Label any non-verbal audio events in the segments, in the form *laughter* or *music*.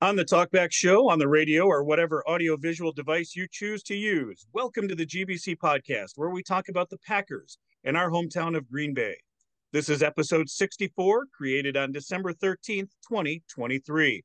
On the Talkback Show, on the radio, or whatever audiovisual device you choose to use, welcome to the GBC podcast, where we talk about the Packers in our hometown of Green Bay. This is episode 64, created on December 13th, 2023.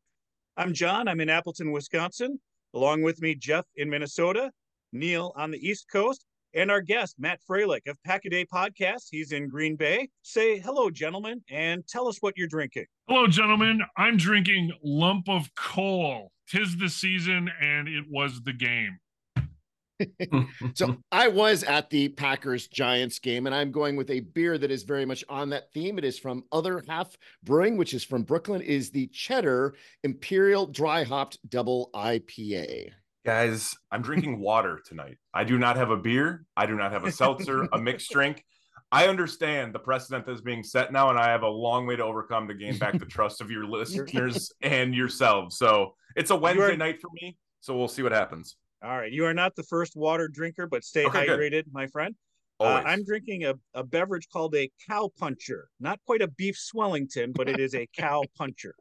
I'm John. I'm in Appleton, Wisconsin. Along with me, Jeff in Minnesota, Neil on the East Coast, and our guest, Matt Froehlich of Pack a Day Podcast. He's in Green Bay. Say hello, gentlemen, and tell us what you're drinking. Hello, gentlemen. I'm drinking Lump of Coal. Tis the season, and it was the game. *laughs* so I was at the Packers Giants game, and I'm going with a beer that is very much on that theme. It is from Other Half Brewing, which is from Brooklyn. It is the Cheddar Imperial Dry Hopped Double IPA. Guys, I'm drinking water tonight. I do not have a beer. I do not have a seltzer, a mixed *laughs* drink. I understand the precedent that's being set now, and I have a long way to overcome to gain back the trust of your *laughs* listeners and yourselves. So it's a Wednesday are... night for me. So we'll see what happens. All right. You are not the first water drinker, but stay okay, hydrated, good. my friend. Uh, I'm drinking a, a beverage called a cow puncher. Not quite a beef swellington, but it is a cow puncher.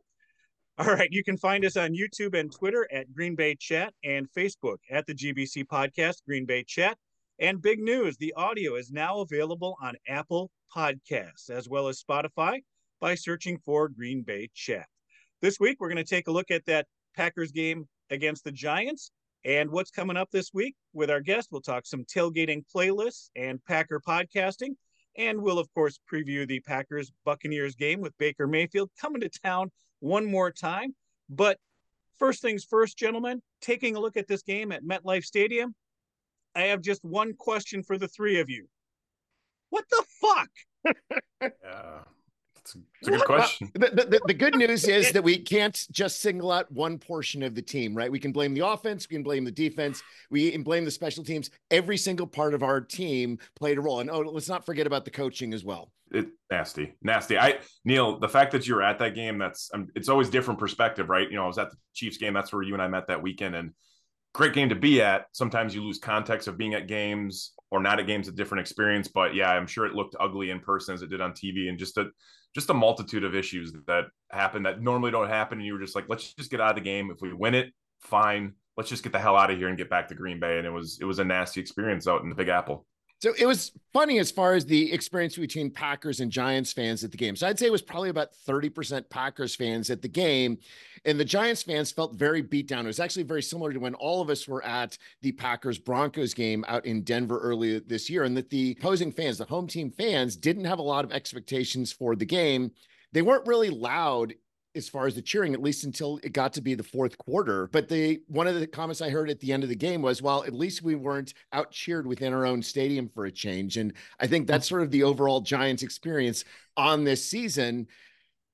All right. You can find us on YouTube and Twitter at Green Bay Chat and Facebook at the GBC Podcast, Green Bay Chat. And big news the audio is now available on Apple Podcasts as well as Spotify by searching for Green Bay Chat. This week, we're going to take a look at that Packers game against the Giants and what's coming up this week with our guest. We'll talk some tailgating playlists and Packer podcasting. And we'll, of course, preview the Packers Buccaneers game with Baker Mayfield coming to town one more time. But first things first, gentlemen, taking a look at this game at MetLife Stadium, I have just one question for the three of you. What the fuck? *laughs* yeah. It's a, it's a good question. the, the, the, good news is that we can't just single out one portion of the team, right? We can blame the offense, we can blame the defense, we can blame the special teams. Every single part of our team played a role. And oh, let's not forget about the coaching as well it nasty, nasty. I Neil, the fact that you were at that game, that's um, it's always different perspective, right? You know, I was at the Chiefs game. That's where you and I met that weekend, and great game to be at. Sometimes you lose context of being at games or not at games, a different experience. But yeah, I'm sure it looked ugly in person as it did on TV, and just a just a multitude of issues that happened that normally don't happen. And you were just like, let's just get out of the game. If we win it, fine. Let's just get the hell out of here and get back to Green Bay. And it was it was a nasty experience out in the Big Apple. So it was funny as far as the experience between Packers and Giants fans at the game. So I'd say it was probably about 30% Packers fans at the game. And the Giants fans felt very beat down. It was actually very similar to when all of us were at the Packers Broncos game out in Denver earlier this year, and that the opposing fans, the home team fans, didn't have a lot of expectations for the game. They weren't really loud as far as the cheering, at least until it got to be the fourth quarter. But the one of the comments I heard at the end of the game was, well, at least we weren't out cheered within our own stadium for a change. And I think hmm. that's sort of the overall Giants experience on this season.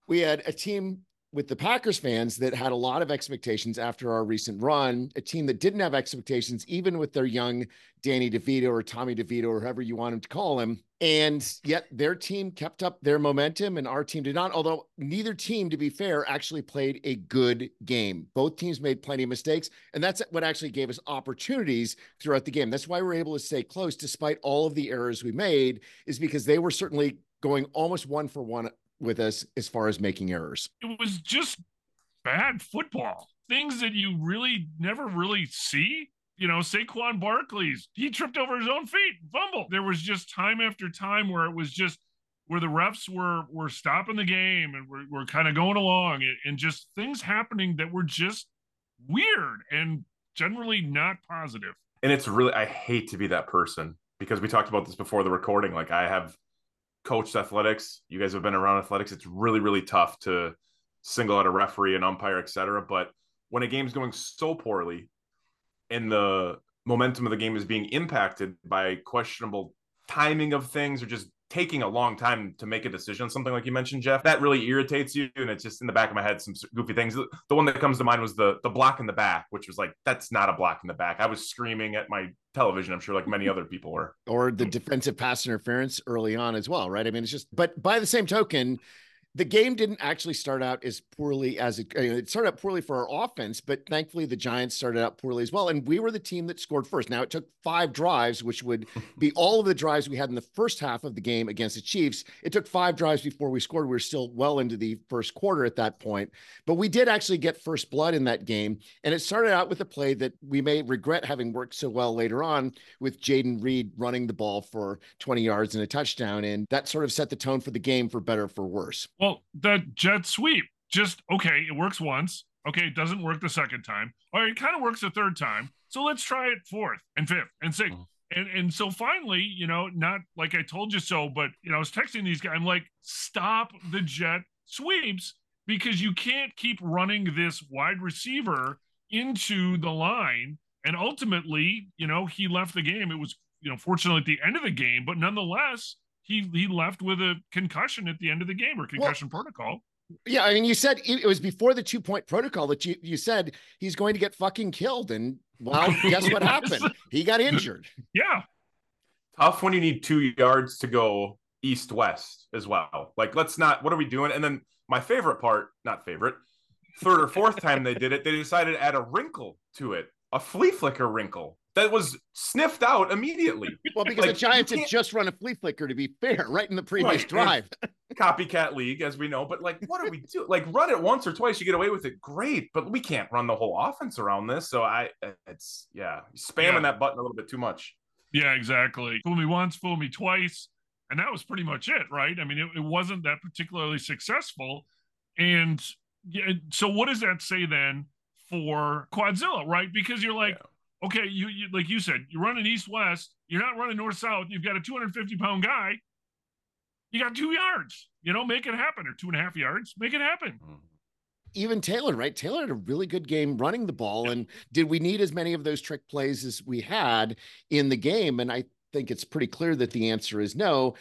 We had a team with the Packers fans that had a lot of expectations after our recent run, a team that didn't have expectations, even with their young Danny DeVito or Tommy DeVito or whoever you want him to call him. And yet their team kept up their momentum and our team did not. Although neither team, to be fair, actually played a good game. Both teams made plenty of mistakes. And that's what actually gave us opportunities throughout the game. That's why we're able to stay close despite all of the errors we made, is because they were certainly going almost one for one with us as far as making errors. It was just bad football. Things that you really never really see. You know, Saquon Barkley's he tripped over his own feet, fumble. There was just time after time where it was just where the refs were were stopping the game and we're, we're kind of going along and, and just things happening that were just weird and generally not positive. And it's really I hate to be that person because we talked about this before the recording. Like I have coached athletics. You guys have been around athletics. It's really, really tough to single out a referee, an umpire, etc. But when a game's going so poorly and the momentum of the game is being impacted by questionable timing of things or just taking a long time to make a decision something like you mentioned jeff that really irritates you and it's just in the back of my head some goofy things. The one that comes to mind was the the block in the back which was like that's not a block in the back. I was screaming at my television i'm sure like many other people were. Or the mm. defensive pass interference early on as well right? I mean it's just but by the same token the game didn't actually start out as poorly as it, uh, it started out poorly for our offense, but thankfully the Giants started out poorly as well. And we were the team that scored first. Now it took five drives, which would *laughs* be all of the drives we had in the first half of the game against the Chiefs. It took five drives before we scored. We were still well into the first quarter at that point, but we did actually get first blood in that game. And it started out with a play that we may regret having worked so well later on with Jayden Reed running the ball for 20 yards and a touchdown. And that sort of set the tone for the game for better or for worse. Well, the jet sweep just okay, it works once. Okay, it doesn't work the second time. All right, it kind of works the third time. So let's try it fourth and fifth and 6th mm-hmm. And and so finally, you know, not like I told you so, but you know, I was texting these guys. I'm like, stop the jet sweeps because you can't keep running this wide receiver into the line. And ultimately, you know, he left the game. It was, you know, fortunately at the end of the game, but nonetheless, he he left with a concussion at the end of the game or concussion well, protocol. Yeah, I mean, you said it was before the two point protocol that you you said he's going to get fucking killed, and well, *laughs* guess what happened? He got injured. Yeah, tough when you need two yards to go east west as well. Like, let's not. What are we doing? And then my favorite part, not favorite, third or fourth time they did it, they decided to add a wrinkle to it, a flea flicker wrinkle that was sniffed out immediately. *laughs* Well, because like, the Giants had just run a flea flicker, to be fair, *laughs* right in the previous right. drive. *laughs* copycat league, as we know. But like, what do we do? Like, run it once or twice, you get away with it, great. But we can't run the whole offense around this. So I, it's yeah, spamming yeah. that button a little bit too much. Yeah, exactly. Fool me once, fool me twice, and that was pretty much it, right? I mean, it, it wasn't that particularly successful, and yeah. So what does that say then for Quadzilla, right? Because you're like. Yeah okay, you, you like you said, you're running east west. You're not running north south. You've got a 250 pound guy. You got two yards. You know, make it happen, or two and a half yards. Make it happen. Mm-hmm. Even Taylor, right? Taylor had a really good game running the ball. And did we need as many of those trick plays as we had in the game? And I think it's pretty clear that the answer is no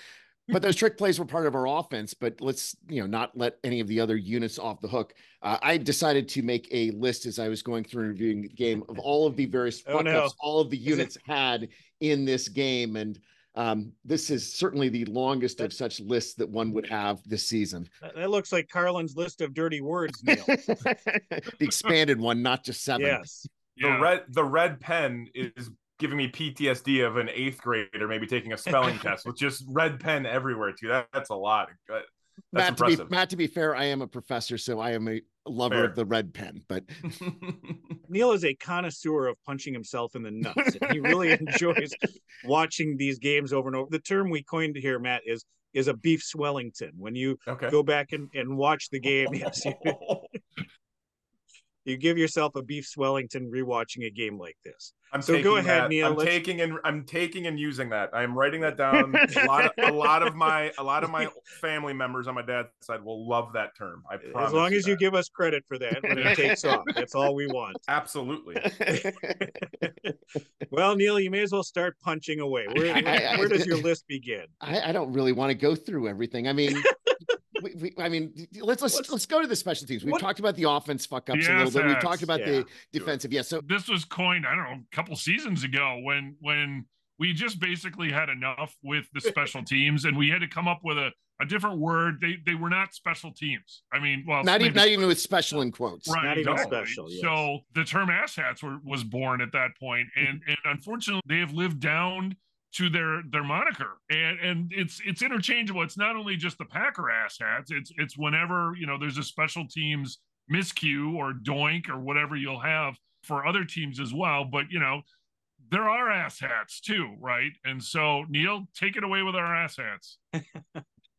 but those trick plays were part of our offense. But let's you know not let any of the other units off the hook. Uh, I decided to make a list as I was going through and reviewing the game of all of the various oh, no. all of the units had in this game, and um, this is certainly the longest of such lists that one would have this season. That looks like Carlin's list of dirty words, Neil. *laughs* the expanded one, not just seven. Yes. The red the red pen is giving me PTSD of an eighth grader maybe taking a spelling test with just red pen everywhere too. That, that's a lot. That's Matt, impressive. to be, Matt, to be fair, I am a professor, so I am a lover fair. of the red pen. But *laughs* Neil is a connoisseur of punching himself in the nuts. he really *laughs* enjoys watching these games over and over. The term we coined here, Matt, is is a beef swellington. When you okay. go back and, and watch the game, yes, you, *laughs* you give yourself a beef swellington rewatching a game like this. I'm so go ahead, that. Neil. I'm let's... taking and I'm taking and using that. I'm writing that down. a lot of a lot of my a lot of my *laughs* family members on my dad's side will love that term. I promise. As long you as that. you give us credit for that when it takes off, *laughs* that's all we want. Absolutely. *laughs* well, Neil, you may as well start punching away. Where, where, where does your list begin? I, I don't really want to go through everything. I mean, we, we, I mean, let's let's What's, let's go to the special teams. We've what? talked about the offense fuck ups yes, a little bit. We've talked about yeah, the defensive. Yes. Yeah, so this was coined, I don't know, a couple seasons ago when when we just basically had enough with the special *laughs* teams and we had to come up with a, a different word. They they were not special teams. I mean, well, not even not even with special in quotes. Right. Not even special. Yes. So the term asshats were was born at that point, and and unfortunately they have lived down to their their moniker. And and it's it's interchangeable. It's not only just the packer ass hats. It's it's whenever you know there's a special teams miscue or doink or whatever you'll have for other teams as well. But you know there are ass hats too right? And so neil take it away with our ass hats.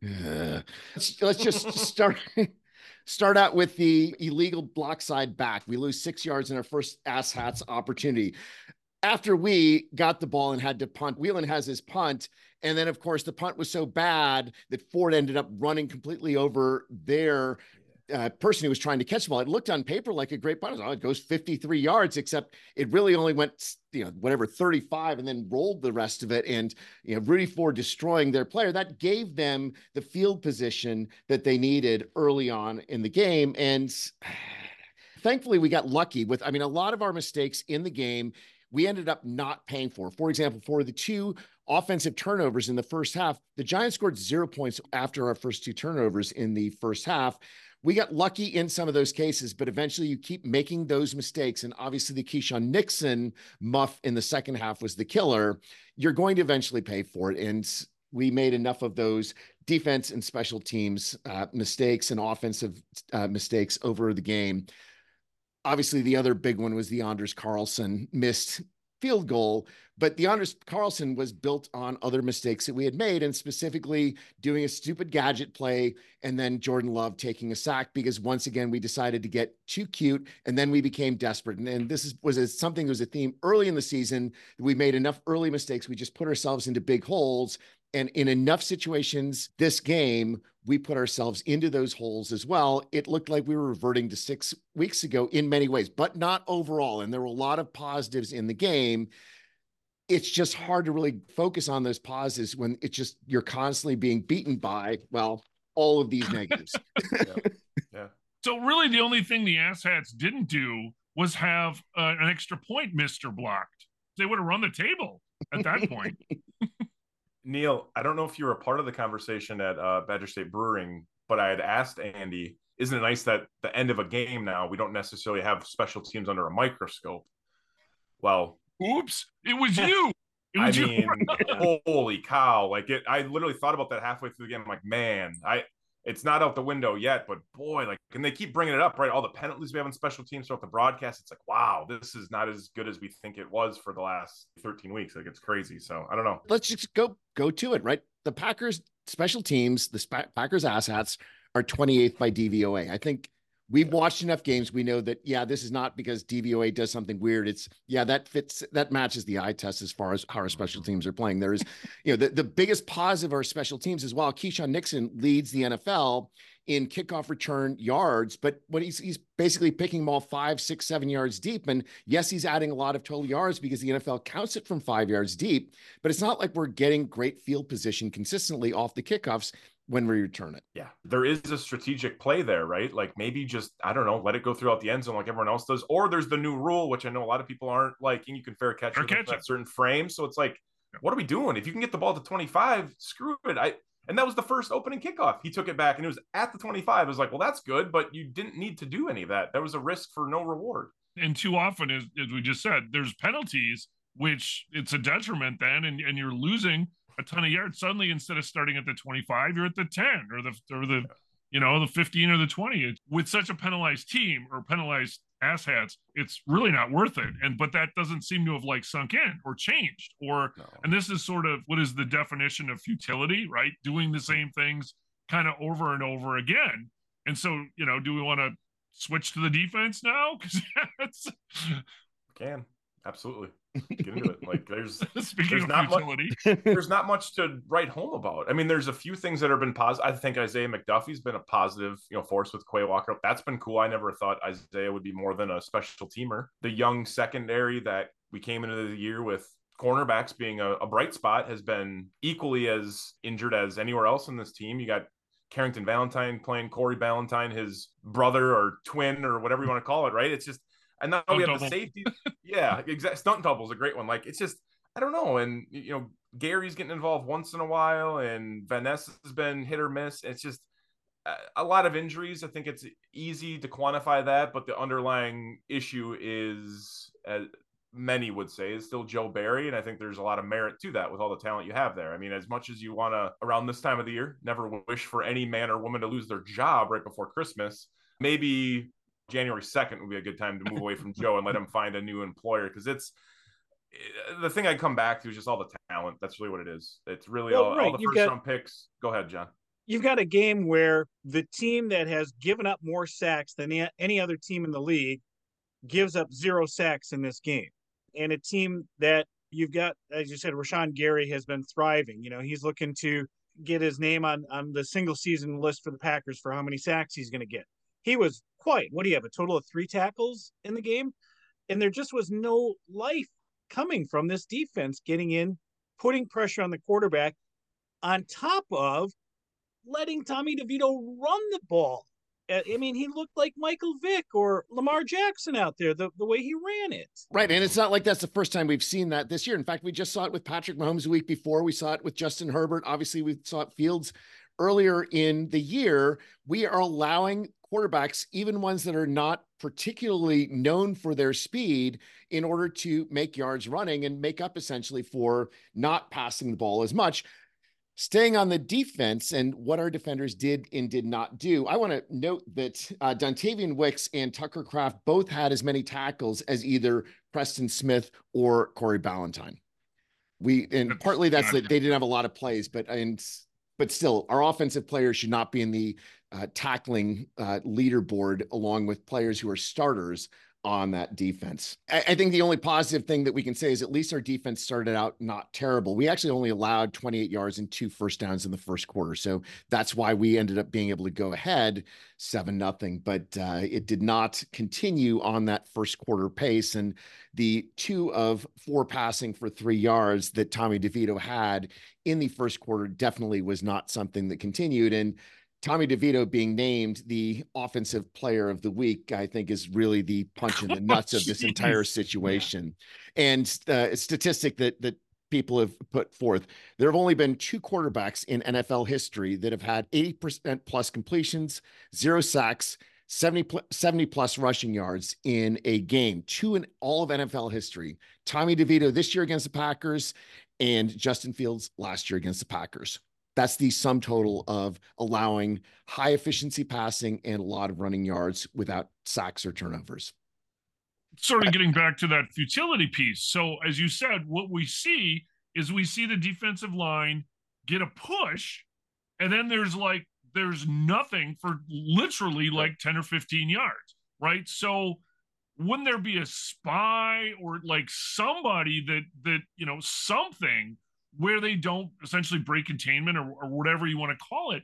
Yeah. *laughs* let's, let's just start *laughs* start out with the illegal block side back. We lose six yards in our first ass hats opportunity after we got the ball and had to punt, Whelan has his punt. And then, of course, the punt was so bad that Ford ended up running completely over their uh, person who was trying to catch the ball. It looked on paper like a great punt. Oh, it goes 53 yards, except it really only went, you know, whatever, 35 and then rolled the rest of it. And, you know, Rudy Ford destroying their player. That gave them the field position that they needed early on in the game. And *sighs* thankfully, we got lucky with, I mean, a lot of our mistakes in the game we ended up not paying for. For example, for the two offensive turnovers in the first half. The Giants scored zero points after our first two turnovers in the first half. We got lucky in some of those cases, but eventually you keep making those mistakes. And obviously, the Keisean Nixon muff in the second half was the killer. You're going to eventually pay for it. And we made enough of those defense and special teams uh, mistakes and offensive uh, mistakes over the game. Obviously, the other big one was the Anders Carlson missed field goal. But the Anders Carlson was built on other mistakes that we had made, and specifically doing a stupid gadget play, and then Jordan Love taking a sack because once again we decided to get too cute, and then we became desperate. And, and this is, was a, something that was a theme early in the season. We made enough early mistakes. We just put ourselves into big holes. And in enough situations this game, we put ourselves into those holes as well. It looked like we were reverting to six weeks ago in many ways, but not overall. And there were a lot of positives in the game. It's just hard to really focus on those positives when it's just you're constantly being beaten by, well, all of these negatives. *laughs* yeah. yeah. So, really, the only thing the asshats didn't do was have uh, an extra point missed or blocked. They would have run the table at that point. *laughs* Neil, I don't know if you were a part of the conversation at uh, Badger State Brewing, but I had asked Andy, isn't it nice that the end of a game now we don't necessarily have special teams under a microscope? Well, oops, it was you. *laughs* It was I mean, *laughs* holy cow! Like it, I literally thought about that halfway through the game. I'm like, man, I it's not out the window yet, but boy, like, and they keep bringing it up, right? All the penalties we have on special teams throughout the broadcast. It's like, wow, this is not as good as we think it was for the last 13 weeks. Like, it's crazy. So I don't know. Let's just go go to it, right? The Packers special teams, the Packers assets are 28th by DVOA. I think we've watched enough games. We know that, yeah, this is not because DVOA does something weird. It's, yeah, that fits, that matches the eye test as far as how our special teams are playing. There is, *laughs* you know, the, the biggest positive of our special teams is while Keisean Nixon leads the NFL in kickoff return yards, but what he's he's basically picking them all five, six, seven yards deep. And yes, he's adding a lot of total yards because the NFL counts it from five yards deep. But it's not like we're getting great field position consistently off the kickoffs when we return it. Yeah, there is a strategic play there, right? Like maybe just I don't know, let it go throughout the end zone like everyone else does, or there's the new rule which I know a lot of people aren't liking. You can fair catch fair catch that certain frames. so it's like, what are we doing? If you can get the ball to 25, screw it. I and that was the first opening kickoff. He took it back and it was at the 25. I was like, well, that's good, but you didn't need to do any of that. There was a risk for no reward. And too often, as, as we just said, there's penalties, which it's a detriment then, and, and you're losing a ton of yards. Suddenly, instead of starting at the 25, you're at the 10 or the or the you know the 15 or the 20. With such a penalized team or penalized asshats, it's really not worth it. And but that doesn't seem to have like sunk in or changed. Or no. and this is sort of what is the definition of futility, right? Doing the same things kind of over and over again. And so, you know, do we want to switch to the defense now? *laughs* Because *laughs* can absolutely get into it. Like there's *laughs* Speaking there's not futility. much *laughs* there's not much to write home about. I mean, there's a few things that have been positive. I think Isaiah McDuffie's been a positive, you know, force with Quay Walker. That's been cool. I never thought Isaiah would be more than a special teamer. The young secondary that we came into the year with cornerbacks being a, a bright spot has been equally as injured as anywhere else in this team. You got Carrington Valentine playing Corey Ballentine, his brother or twin or whatever you want to call it, right? It's just and now stunt we have double. the safety. *laughs* yeah, exact stunt double is a great one. Like it's just I don't know, and you know Gary's getting involved once in a while, and Vanessa's been hit or miss. It's just uh, a lot of injuries. I think it's easy to quantify that, but the underlying issue is, as many would say, is still Joe Barry, and I think there's a lot of merit to that with all the talent you have there. I mean, as much as you want to around this time of the year, never wish for any man or woman to lose their job right before Christmas. Maybe January 2nd would be a good time to move away from Joe and let him *laughs* find a new employer because it's the thing I come back to is just all the talent. That's really what it is. It's really well, all, right. all, the You've first got, round picks. Go ahead, John. You've got a game where the team that has given up more sacks than any other team in the league gives up zero sacks in this game. And a team that you've got, as you said, Rashan Gary has been thriving. You know, he's looking to get his name on on the single season list for the Packers for how many sacks he's going to get. He was What do you have? A total of three tackles in the game? And there just was no life coming from this defense getting in, putting pressure on the quarterback, on top of letting Tommy DeVito run the ball Uh, I mean, he looked like Michael Vick or Lamar Jackson out there, the, the way he ran it. Right. And it's not like that's the first time we've seen that this year. In fact, we just saw it with Patrick Mahomes a week before. We saw it with Justin Herbert. Obviously, we saw it Fields earlier in the year. We are allowing quarterbacks, even ones that are not particularly known for their speed, in order to make yards running and make up essentially for not passing the ball as much. Staying on the defense and what our defenders did and did not do, I want to note that uh, Dontayvion Wicks and Tucker Kraft both had as many tackles as either Preston Smith or Corey Ballentine. We and partly that's that they didn't have a lot of plays, but and but still, our offensive players should not be in the uh, tackling uh, leaderboard along with players who are starters on that defense. I, I, think the only positive thing that we can say is at least our defense started out not terrible. We actually only allowed 28 yards and two first downs in the first quarter. So that's why we ended up being able to go ahead seven nothing. But uh, it did not continue on that first quarter pace. And the two of four passing for three yards that Tommy DeVito had in the first quarter definitely was not something that continued. And Tommy DeVito being named the offensive player of the week, I think, is really the punch in the *laughs* nuts of this entire situation. Yeah. And uh, a statistic that that people have put forth: there have only been two quarterbacks in NFL history that have had 80% plus completions, zero sacks, 70, 70 plus rushing yards in a game. Two in all of NFL history. Tommy DeVito this year against the Packers, and Justin Fields last year against the Packers. That's the sum total of allowing high efficiency passing and a lot of running yards without sacks or turnovers. Sort of getting back to that futility piece. So, as you said, what we see is we see the defensive line get a push, and then there's like, there's nothing for literally like 10 or 15 yards, right? So, wouldn't there be a spy or like somebody that, that, you know, something where they don't essentially break containment or, or whatever you want to call it,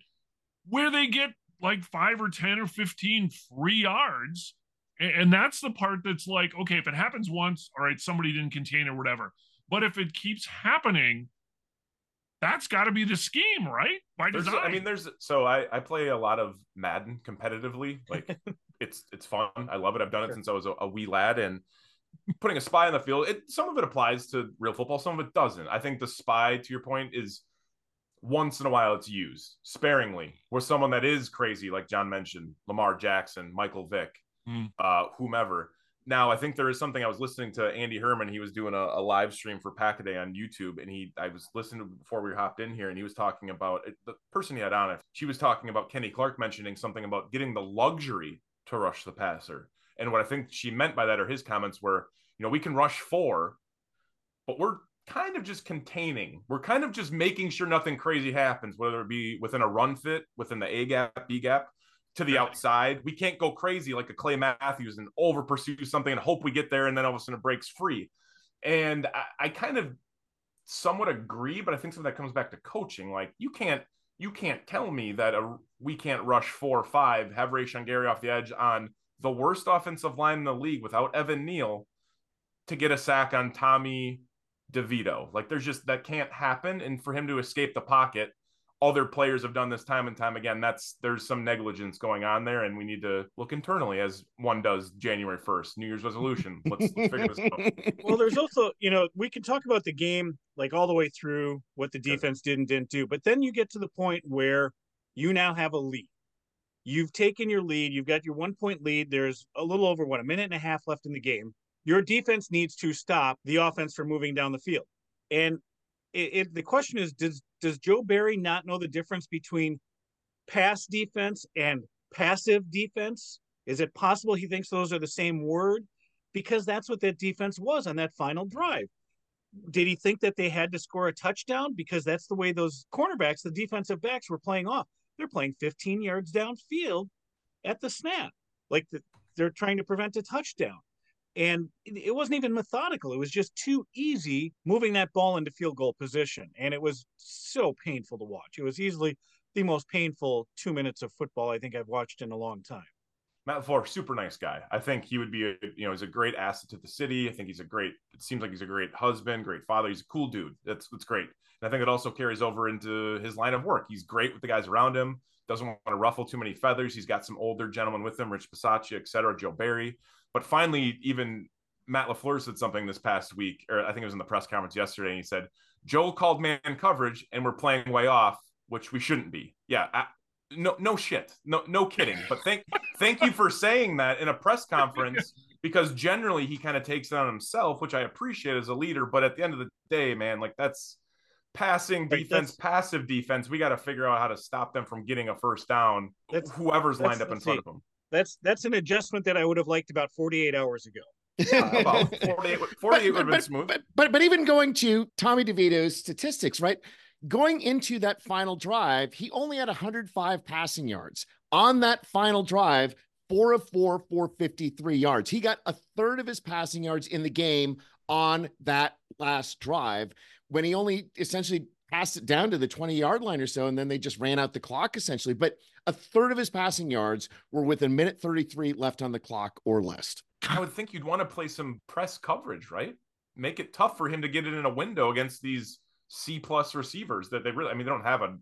where they get like five or 10 or 15 free yards. And, that's the part that's like, okay, if it happens once, all right, somebody didn't contain or whatever. But if it keeps happening, that's got to be the scheme, right? By design. There's, I mean, there's so I I play a lot of Madden competitively. Like *laughs* it's it's fun. I love it. I've done it since I was a, a wee lad, and putting a spy on the field, it some of it applies to real football, some of it doesn't. I think the spy, to your point, is once in a while it's used sparingly. Where someone that is crazy, like John mentioned, Lamar Jackson, Michael Vick, mm. uh, whomever. Now, I think there is something I was listening to Andy Herman. He was doing a, a live stream for Pack a Day on YouTube, and he I was listening before we hopped in here, and he was talking about the person he had on it. She was talking about Kenny Clark mentioning something about getting the luxury to rush the passer. And what I think she meant by that, or his comments were, you know, we can rush four, but we're kind of just containing. We're kind of just making sure nothing crazy happens, whether it be within a run fit, within the A gap, B gap, to the outside. We can't go crazy like a Clay Matthews and over pursue something and hope we get there and then all of a sudden it breaks free. And I, I kind of somewhat agree, but I think some of that comes back to coaching. Like you can't you can't tell me that a, we can't rush four or five, have Rashan Gary off the edge on the worst offensive line in the league without Evan Neal to get a sack on Tommy DeVito. Like there's just that can't happen. And for him to escape the pocket, other players have done this time and time again. That's there's some negligence going on there, and we need to look internally as one does January 1st, New Year's resolution. *laughs* Let's, let's figure this out. Well, there's also, you know, we can talk about the game like all the way through what the defense did and didn't do, but then you get to the point where you now have a lead You've taken your lead. You've got your one point lead. There's a little over what a minute and a half left in the game. Your defense needs to stop the offense from moving down the field. And it, it, the question is, does does Joe Barry not know the difference between pass defense and passive defense? Is it possible he thinks those are the same word? Because that's what that defense was on that final drive. Did he think that they had to score a touchdown? Because that's the way those cornerbacks, the defensive backs, were playing off they're playing 15 yards downfield at the snap. Like the, they're trying to prevent a touchdown. And it wasn't even methodical. It was just too easy moving that ball into field goal position. And it was so painful to watch. It was easily the most painful two minutes of football I think I've watched in a long time. Matt LaFleur, super nice guy. I think he would be, a, you know, he's a great asset to the city. I think he's a great. It seems like he's a great husband, great father. He's a cool dude. That's that's great. And I think it also carries over into his line of work. He's great with the guys around him. doesn't want to ruffle too many feathers. He's got some older gentlemen with him, Rich Bisaccia, et cetera, Joe Barry. But finally, even Matt LaFleur said something this past week, or I think it was in the press conference yesterday, and he said, Joel called man coverage and we're playing way off, which we shouldn't be. Yeah. I, no, no shit. No, no kidding. But thank, thank you for saying that in a press conference because generally he kind of takes it on himself, which I appreciate as a leader. But at the end of the day, man, like that's passing defense, passive defense. We got to figure out how to stop them from getting a first down. That's, whoever's that's, lined up in front of them. That's that's an adjustment that I would have liked about 48 hours ago. *laughs* Uh, about 48, 48 but, would have been smooth. But, but, but even going to Tommy DeVito's statistics, right? Going into that final drive, he only had 105 passing yards. On that final drive, four of four, 453 yards. He got a third of his passing yards in the game on that last drive when he only essentially passed it down to the 20 yard line or so, and then they just ran out the clock essentially. But a third of his passing yards were with a minute 33 left on the clock or less. I would think you'd want to play some press coverage, right? Make it tough for him to get it in a window against these C plus receivers that they really, I mean, they don't have a,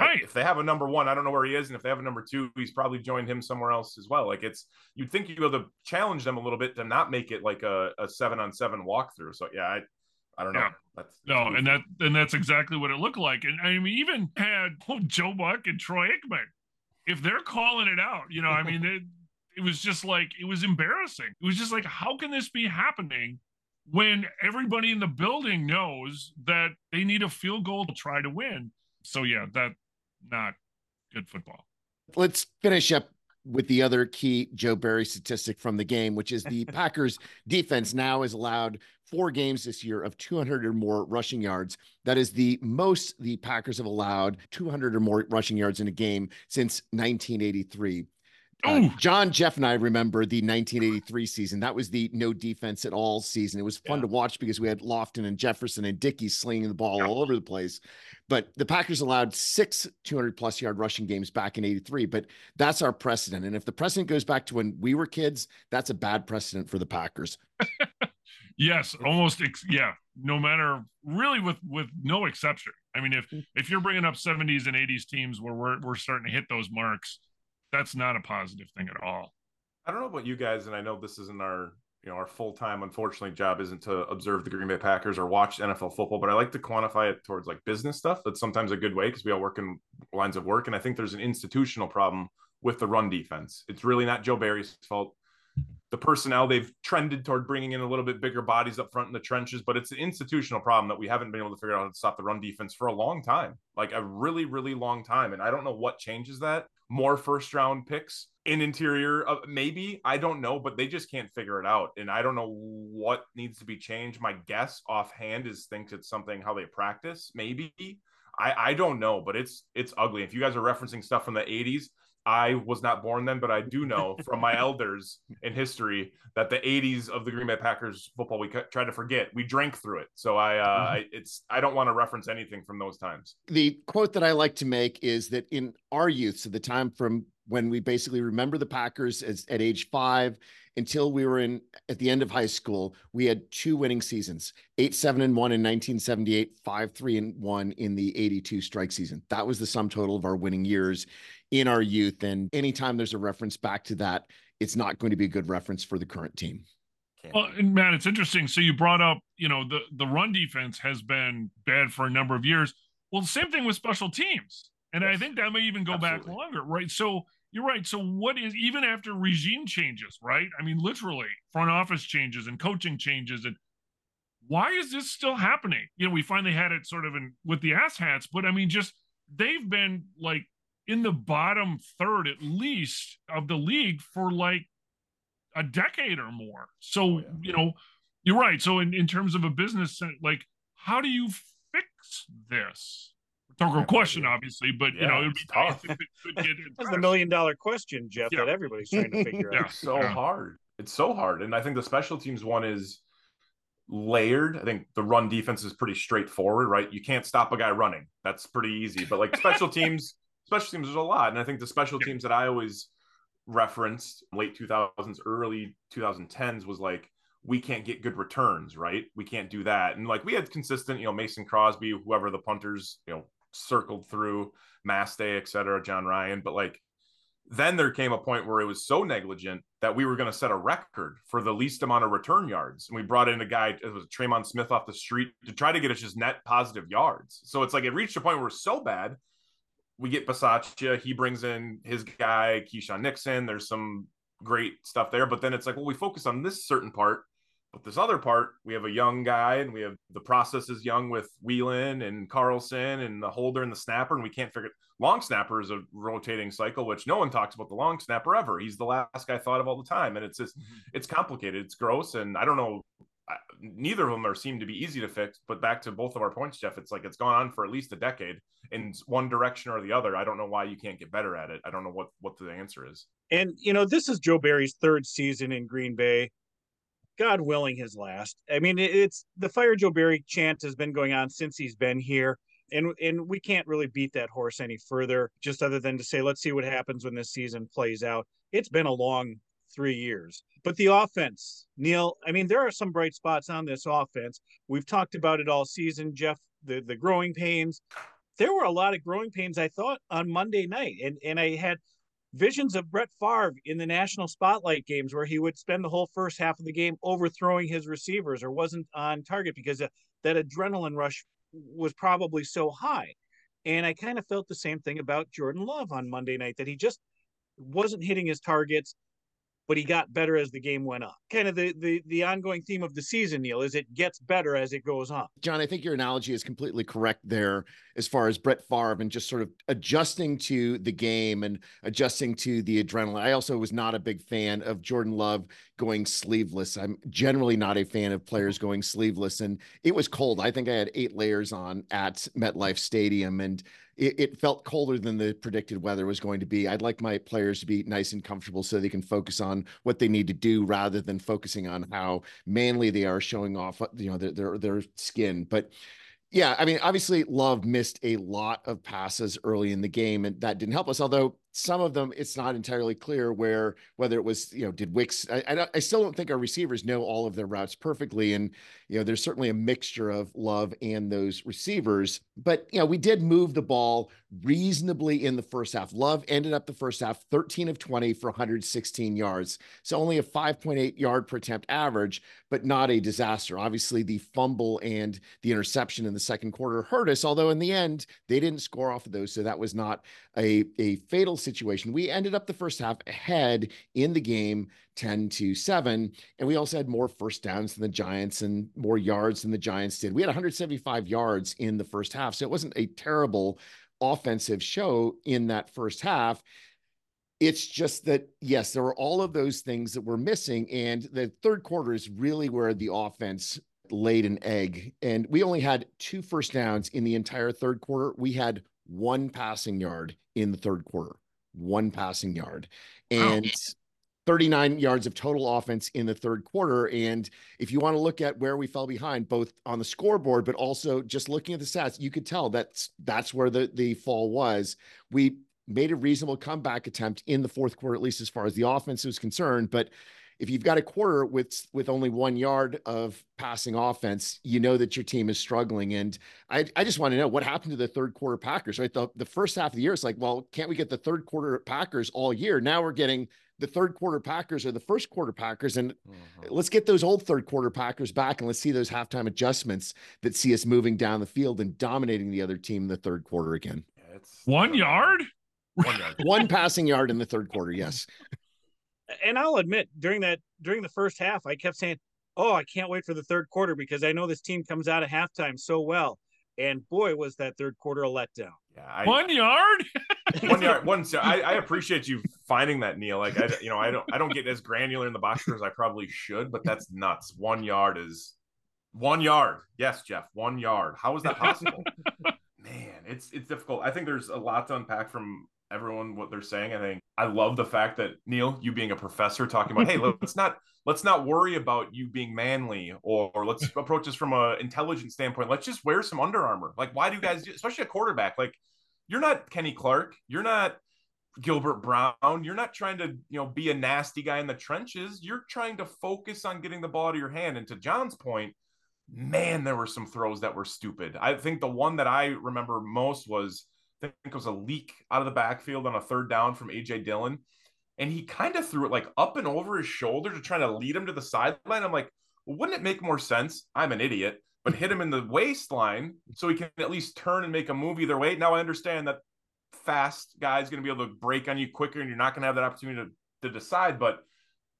right. if they have a number one, I don't know where he is. And if they have a number two, he's probably joined him somewhere else as well. Like it's, you'd think you'd be able to challenge them a little bit to not make it like a, a seven on seven walkthrough. So yeah, I, I don't know. Yeah. That's, that's no, and that and that's exactly what it looked like. And I mean, even had *laughs* oh, Joe Buck and Troy Aikman, if they're calling it out, you know, I mean, *laughs* it, it was just like it was embarrassing. It was just like, how can this be happening when everybody in the building knows that they need a field goal to try to win? So yeah, that not good football. Let's finish up with the other key Joe Barry statistic from the game, which is the *laughs* Packers defense now is allowed four games this year of 200 or more rushing yards. That is the most the Packers have allowed 200 or more rushing yards in a game since 1983. Uh, John, Jeff, and I remember the 1983 season. That was the no defense at all season. It was fun yeah. to watch because we had Lofton and Jefferson and Dickey slinging the ball yeah. all over the place. But the Packers allowed six 200 plus yard rushing games back in 83. But that's our precedent. And if the precedent goes back to when we were kids, that's a bad precedent for the Packers. *laughs* yes, almost. Ex- yeah. No matter really with with no exception. I mean, if mm. if you're bringing up 70s and 80s teams where we're we're starting to hit those marks that's not a positive thing at all. I don't know about you guys, and I know this isn't our you know our full time unfortunately job isn't to observe the Green Bay Packers or watch NFL football, but I like to quantify it towards like business stuff. That's sometimes a good way because we all work in lines of work, and I think there's an institutional problem with the run defense. It's really not Joe Barry's fault. The personnel they've trended toward bringing in a little bit bigger bodies up front in the trenches, but it's an institutional problem that we haven't been able to figure out how to stop the run defense for a long time, like a really, really long time. And I don't know what changes that more first round picks in interior uh, maybe i don't know but they just can't figure it out. And i don't know what needs to be changed. My guess offhand is thinks it's something how they practice maybe. I i don't know but it's it's ugly. If you guys are referencing stuff from the 80s I was not born then, but I do know from my elders in history that the 80s of the Green Bay Packers football we tried to forget. We drank through it. So I, uh, mm-hmm. I it's I don't want to reference anything from those times. The quote that I like to make is that in our youth, so the time from when we basically remember the Packers as, at age five until we were in at the end of high school, we had two winning seasons: eight seven and one in 1978, five three and one in the 82 strike season. That was the sum total of our winning years in our youth. And anytime there's a reference back to that, it's not going to be a good reference for the current team. Well, and man, it's interesting. So you brought up, you know, the the run defense has been bad for a number of years. Well, the same thing with special teams, and yes. I think that may even go Absolutely. back longer, right? So you're right. So what is even after regime changes, right? I mean, literally front office changes and coaching changes, and why is this still happening? You know, we finally had it sort of in with the ass hats, but I mean, just they've been like in the bottom third at least of the league for like a decade or more. So, oh, yeah. you know, you're right. So in, in terms of a business, like how do you fix this? It's a question, obviously, but yeah, you know, it'd be tough. It *laughs* That's the million dollar question, Jeff, yeah. that everybody's trying to figure *laughs* out. It's so hard. It's so hard. And I think the special teams one is layered. I think the run defense is pretty straightforward, right? You can't stop a guy running. That's pretty easy. But like special *laughs* teams, special teams, there's a lot. And I think the special teams that I always referenced late 2000s, early 2010s was like, we can't get good returns, right? We can't do that. And like we had consistent, you know, Mason Crosby, whoever the punters, you know, circled through Masthay, et cetera, Jon Ryan. But like then there came a point where it was so negligent that we were going to set a record for the least amount of return yards. And we brought in a guy, it was Tremon Smith off the street to try to get us just net positive yards. So it's like it reached a point where it's so bad. We get Bisaccia, he brings in his guy, Keisean Nixon. There's some great stuff there. But then it's like, well, we focus on this certain part but this other part, we have a young guy and we have the process is young with Whelan and Carlson and the holder and the snapper. And we can't figure long snapper is a rotating cycle, which no one talks about the long snapper ever. He's the last guy thought of all the time. And it's just, mm-hmm. it's complicated. It's gross. And I don't know, neither of them are seem to be easy to fix. But back to both of our points, Jeff, it's like it's gone on for at least a decade in one direction or the other. I don't know why you can't get better at it. I don't know what what the answer is. And you know, this is Joe Barry's third season in Green Bay. God willing, his last. I mean, it's the fire Joe Barry chant has been going on since he's been here. And and we can't really beat that horse any further, just other than to say, let's see what happens when this season plays out. It's been a long three years. But the offense, Neil, I mean, there are some bright spots on this offense. We've talked about it all season, Jeff, the, the growing pains. There were a lot of growing pains, I thought, on Monday night. And and I had visions of Brett Favre in the national spotlight games where he would spend the whole first half of the game overthrowing his receivers or wasn't on target because that adrenaline rush was probably so high. And I kind of felt the same thing about Jordan Love on Monday night that he just wasn't hitting his targets but he got better as the game went on. Kind of the, the the ongoing theme of the season, Neil, is it gets better as it goes on. John, I think your analogy is completely correct there as far as Brett Favre and just sort of adjusting to the game and adjusting to the adrenaline. I also was not a big fan of Jordan Love going sleeveless. I'm generally not a fan of players going sleeveless. And it was cold. I think I had eight layers on at MetLife Stadium. And it, it, felt colder than the predicted weather was going to be. I'd like my players to be nice and comfortable so they can focus on what they need to do rather than focusing on how manly they are showing off, uh, you know, their their, their skin. But yeah, I mean, obviously, Love missed a lot of passes early in the game, and that didn't help us. Although some of them, it's not entirely clear where whether it was you know did Wicks. I, I, still don't think our receivers know all of their routes perfectly, and you know there's certainly a mixture of Love and those receivers. But you know we did move the ball reasonably in the first half. Love ended up the first half 13 of 20 for 116 yards, so only a 5.8 yard per attempt average, but not a disaster. Obviously, the fumble and the interception in the second quarter hurt us. Although in the end they didn't score off of those, so that was not a a fatal situation. We ended up the first half ahead in the game 10 to 7. And we also had more first downs than the Giants and more yards than the Giants did. We had 175 yards in the first half. So it wasn't a terrible offensive show in that first half. It's just that, yes, there were all of those things that were missing. And the third quarter is really where the offense laid an egg. And we only had two first downs in the entire third quarter. We had one passing yard in the third quarter one passing yard oh, and oh. 39 yards of total offense in the third quarter. And if you want to look at where we fell behind, both on the scoreboard, but also just looking at the stats, you could tell that's that's where the, the fall was. We made a reasonable comeback attempt in the fourth quarter, at least as far as the offense was concerned. But if you've got a quarter with with only one yard of passing offense, you know that your team is struggling. And I, I just want to know what happened to the third quarter Packers, right? The, the first half of the year, it's like, well, can't we get the third quarter Packers all year? Now we're getting the third quarter Packers or the first quarter Packers. And mm-hmm. let's get those old third quarter Packers back and let's see those halftime adjustments that see us moving down the field and dominating the other team in the third quarter again. Yeah, it's one yard. One yard. *laughs* one passing yard in the third quarter. Yes and I'll admit during that during the first half, I kept saying, "Oh, I can't wait for the third quarter because I know this team comes out of halftime so well." And boy, was that third quarter a letdown. Yeah, I, one yard, *laughs* one yard, one. So I, I, appreciate you finding that, Neil. Like I, you know, I don't, I don't get as granular in the box as I probably should, but that's nuts. One yard is one yard. Yes, Jeff, one yard. How is that possible? *laughs* Man, it's it's difficult. I think there's a lot to unpack from everyone what they're saying. I think I love the fact that Neil, you being a professor, talking about, hey, let's not *laughs* let's not worry about you being manly, or, or let's *laughs* approach this from an intelligence standpoint. Let's just wear some Under Armour. Like, why do you guys, especially a quarterback, like you're not Kenny Clark, you're not Gilbert Brown, you're not trying to you know be a nasty guy in the trenches. You're trying to focus on getting the ball to your hand. And to John's point, man, there were some throws that were stupid. I think the one that I remember most was I think it was a leak out of the backfield on a third down from AJ Dillon. And he kind of threw it like up and over his shoulder to try to lead him to the sideline. I'm like, well, wouldn't it make more sense? I'm an idiot, but hit him in the waistline so he can at least turn and make a move either way. Now I understand that fast guy's going to be able to break on you quicker and you're not going to have that opportunity to, to decide. But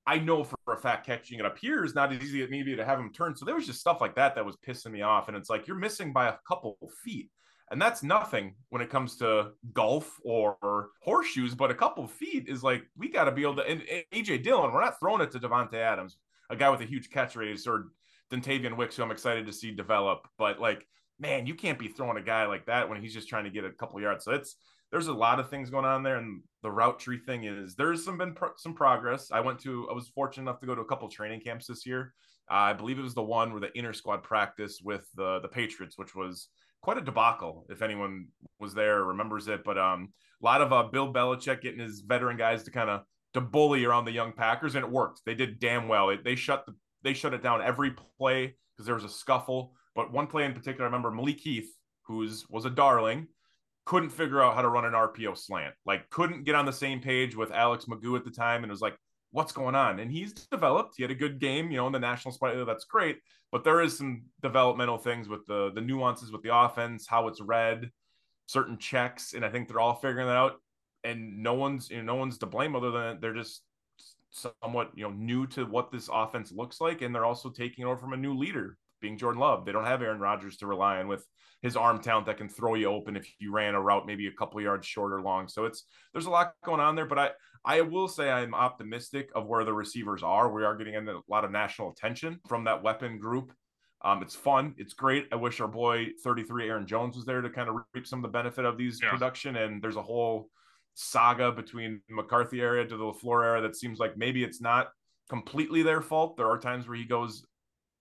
I know for a fact catching it up here is not as easy as maybe to have him turn. So there was just stuff like that that was pissing me off. And it's like you're missing by a couple feet. And that's nothing when it comes to golf or horseshoes, but a couple feet is like we got to be able to. And AJ Dillon, we're not throwing it to Davante Adams, a guy with a huge catch radius, or Dontayvion Wicks, who I'm excited to see develop. But like, man, you can't be throwing a guy like that when he's just trying to get a couple yards. So it's there's a lot of things going on there, and the route tree thing is there's some been pro- some progress. I went to I was fortunate enough to go to a couple training camps this year. Uh, I believe it was the one where the inner squad practice with the the Patriots, which was quite a debacle if anyone was there remembers it. But um, a lot of uh, Bill Belichick getting his veteran guys to kind of to bully around the young Packers, and it worked. They did damn well. It, they shut the they shut it down every play because there was a scuffle. But one play in particular, I remember Malik Heath, who's was a darling, couldn't figure out how to run an RPO slant. Like couldn't get on the same page with Alex McGough at the time, and it was like, "What's going on?" And he's developed. He had a good game, you know, in the national spotlight. That's great, but there is some developmental things with the the nuances with the offense, how it's read, certain checks, and I think they're all figuring that out. And no one's you know no one's to blame other than they're just somewhat you know new to what this offense looks like, and they're also taking over from a new leader being Jordan Love. They don't have Aaron Rodgers to rely on with his arm talent that can throw you open if you ran a route maybe a couple yards short or long. So it's there's a lot going on there, but I I will say I'm optimistic of where the receivers are. We are getting a lot of national attention from that weapon group. Um, it's fun. It's great. I wish our boy 33 Aaron Jones was there to kind of reap some of the benefit of these yeah. production. And there's a whole saga between McCarthy area to the LaFleur era that seems like maybe it's not completely their fault. There are times where he goes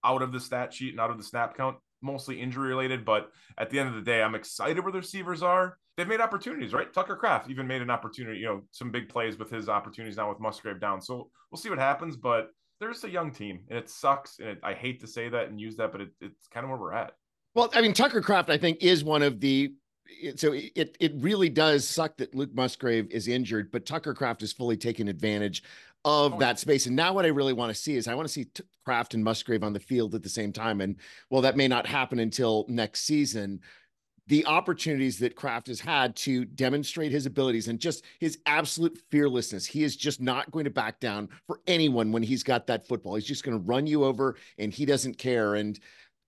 out of the stat sheet and out of the snap count, mostly injury related. But at the end of the day, I'm excited where the receivers are. They've made opportunities, right? Tucker Kraft even made an opportunity, you know, some big plays with his opportunities now with Musgrave down. So we'll see what happens. But there's a young team, and it sucks. And it, I hate to say that and use that, but it, it's kind of where we're at. Well, I mean, Tucker Kraft, I think, is one of the so it it really does suck that Luke Musgrave is injured, but Tucker Kraft is fully taking advantage of oh, that space. And now what I really want to see is I want to see Kraft and Musgrave on the field at the same time. And well, that may not happen until next season. The opportunities that Kraft has had to demonstrate his abilities and just his absolute fearlessness. He is just not going to back down for anyone when he's got that football. He's just going to run you over and he doesn't care. And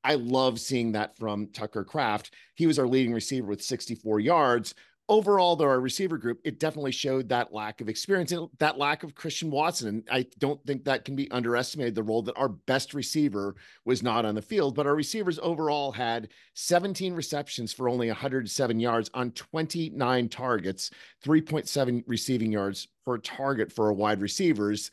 I love seeing that from Tucker Kraft. He was our leading receiver with 64 yards. Overall, though, our receiver group, it definitely showed that lack of experience and that lack of Christian Watson. And I don't think that can be underestimated the role that our best receiver was not on the field. But our receivers overall had 17 receptions for only 107 yards on 29 targets, 3.7 receiving yards per target for our wide receivers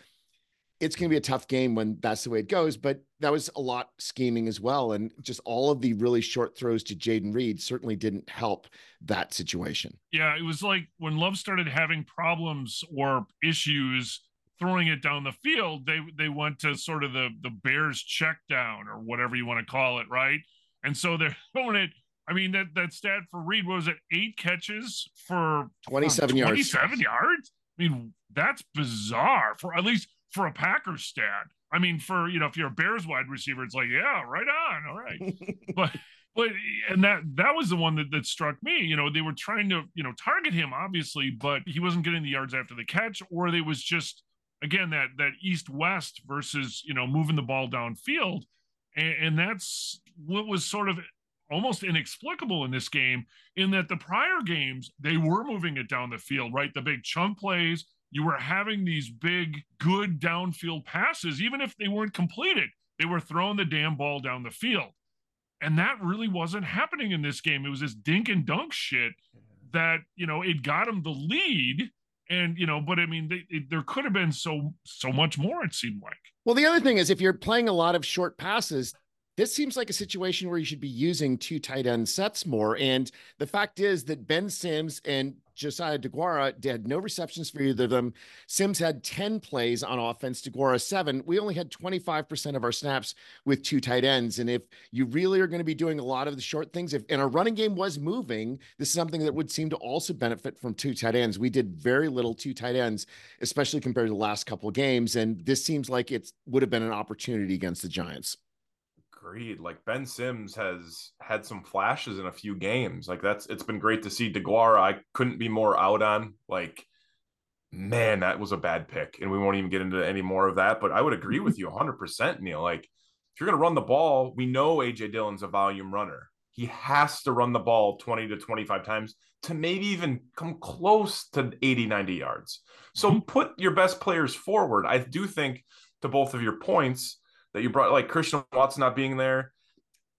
it's going to be a tough game when that's the way it goes. But that was a lot scheming as well. And just all of the really short throws to Jayden Reed certainly didn't help that situation. Yeah, it was like when Love started having problems or issues throwing it down the field, they they went to sort of the the Bears check down or whatever you want to call it, right? And so they're *laughs* throwing it. I mean, that that stat for Reed was it eight catches for 27 yards. 27 yards. I mean, that's bizarre for at least for a Packers stat. I mean, for you know, if you're a Bears wide receiver, it's like, yeah, right on, all right. *laughs* but but and that that was the one that, that struck me. You know, they were trying to you know target him obviously, but he wasn't getting the yards after the catch, or they was just again that that east west versus you know moving the ball downfield, and, and that's what was sort of almost inexplicable in this game. In that the prior games they were moving it down the field, right? The big chunk plays, you were having these big, good downfield passes, even if they weren't completed. They were throwing the damn ball down the field. And that really wasn't happening in this game. It was this dink and dunk shit that, you know, it got them the lead. And, you know, but I mean, they, it, there could have been so, so much more, it seemed like. Well, the other thing is if you're playing a lot of short passes, this seems like a situation where you should be using two tight end sets more. And the fact is that Ben Sims and Josiah Deguara had no receptions for either of them. Sims had 10 plays on offense, Deguara seven. We only had 25% of our snaps with two tight ends. And if you really are going to be doing a lot of the short things, if and our running game was moving, this is something that would seem to also benefit from two tight ends. We did very little two tight ends, especially compared to the last couple of games. And this seems like it would have been an opportunity against the Giants agreed. Like Ben Sims has had some flashes in a few games. Like that's it's been great to see Deguara. I couldn't be more out on. Like, man, that was a bad pick. And we won't even get into any more of that. But I would agree with you *laughs* 100%, Neil. Like, if you're going to run the ball, we know AJ Dillon's a volume runner. He has to run the ball 20 to 25 times to maybe even come close to 80, 90 yards. So mm-hmm. put your best players forward. I do think, to both of your points, that you brought, like Christian Watson not being there.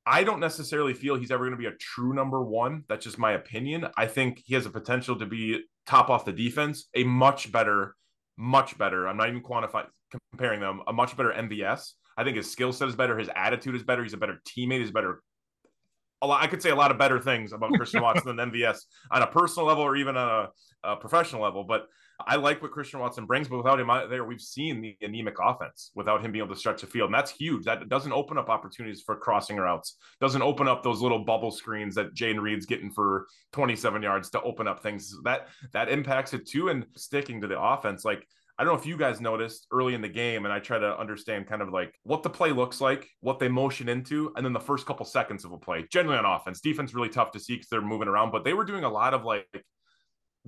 I don't necessarily feel he's ever going to be a true number one. That's just my opinion. I think he has a potential to be top off the defense, a much better, much better. I'm not even quantifying comparing them. A much better MVS. I think his skill set is better. His attitude is better. He's a better teammate. He's better. A lot, I could say a lot of better things about Christian *laughs* Watson than MVS on a personal level or even on a, a professional level. But I like what Christian Watson brings, but without him out there, we've seen the anemic offense without him being able to stretch the field. And that's huge. That doesn't open up opportunities for crossing routes, doesn't open up those little bubble screens that Jayden Reed's getting for 27 yards to open up things. That that impacts it too. And sticking to the offense, like I don't know if you guys noticed early in the game, and I try to understand kind of like what the play looks like, what they motion into, and then the first couple seconds of a play. Generally on offense, defense really tough to see because they're moving around, but they were doing a lot of like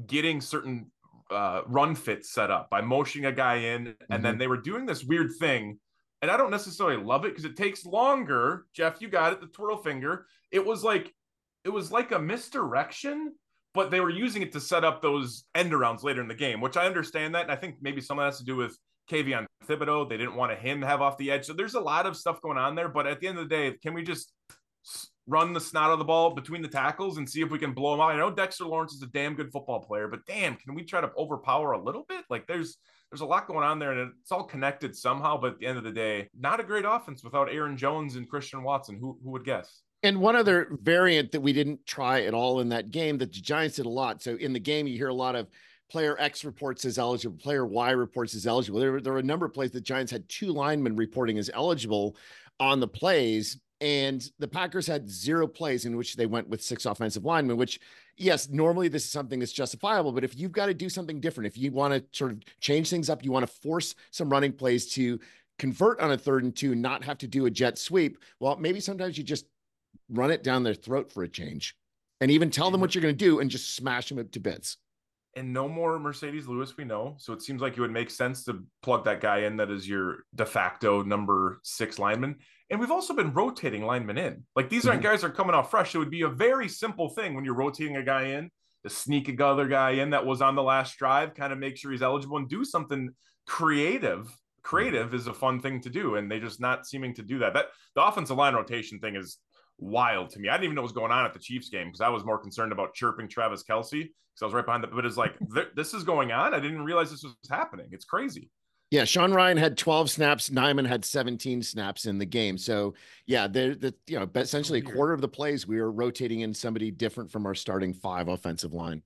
getting certain uh, run fits set up by motioning a guy in, mm-hmm. and then mm-hmm. they were doing this weird thing. And I don't necessarily love it because it takes longer. Jeff, you got it, the twirl finger. It was like it was like a misdirection, but they were using it to set up those end arounds later in the game, which I understand that. And I think maybe some of that has to do with Kayvon Thibodeaux. They didn't want him to have off the edge. So there's a lot of stuff going on there. But at the end of the day, can we just run the snot of the ball between the tackles and see if we can blow them out. I know Dexter Lawrence is a damn good football player, but damn, can we try to overpower a little bit? Like there's there's a lot going on there and it's all connected somehow, but at the end of the day, not a great offense without Aaron Jones and Christian Watson. Who who would guess? And one other variant that we didn't try at all in that game that the Giants did a lot. So in the game, you hear a lot of player X reports as eligible, player Y reports as eligible. There, there were a number of plays that Giants had two linemen reporting as eligible on the plays and the Packers had zero plays in which they went with six offensive linemen, which, yes, normally this is something that's justifiable. But if you've got to do something different, if you want to sort of change things up, you want to force some running plays to convert on a third and two, not have to do a jet sweep, well, maybe sometimes you just run it down their throat for a change and even tell them what you're going to do and just smash them to bits. And no more Marcedes Lewis, we know. So it seems like it would make sense to plug that guy in that is your de facto number six lineman. And we've also been rotating linemen in. Like these aren't mm-hmm. guys that are coming off fresh. It would be a very simple thing when you're rotating a guy in to sneak a other guy in that was on the last drive, kind of make sure he's eligible and do something creative. Creative is a fun thing to do, and they just not seeming to do that. That the offensive line rotation thing is wild to me. I didn't even know what was going on at the Chiefs game because I was more concerned about chirping Travis Kelce because I was right behind the. But it's like *laughs* this is going on. I didn't realize this was happening. It's crazy. Yeah, Sean Rhyan had 12 snaps. Nijman had 17 snaps in the game. So yeah, they're the you know essentially a quarter of the plays we were rotating in somebody different from our starting five offensive line.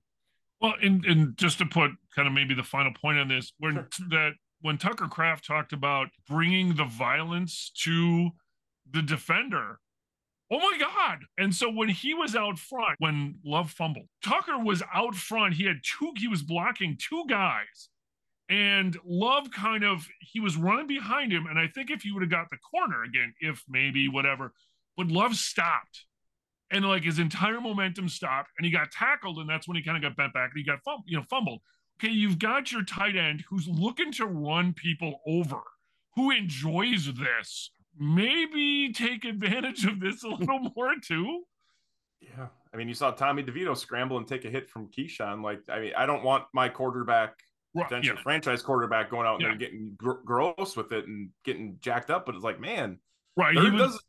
Well, and and just to put kind of maybe the final point on this, when sure. that when Tucker Kraft talked about bringing the violence to the defender, Oh my God. And so when he was out front, when Love fumbled, Tucker was out front. He had two, he was blocking two guys and Love kind of he was running behind him, and I think if he would have got the corner again, if maybe whatever, but Love stopped, and like his entire momentum stopped, and he got tackled, and that's when he kind of got bent back, and he got you know fumbled. Okay, you've got your tight end who's looking to run people over, who enjoys this. Maybe take advantage of this a little *laughs* more too. Yeah. I mean, you saw Tommy DeVito scramble and take a hit from Keisean. Like, I mean, I don't want my quarterback potential yeah. franchise quarterback going out yeah. there and getting gr- gross with it and getting jacked up. But it's like, man, right? There, was... does,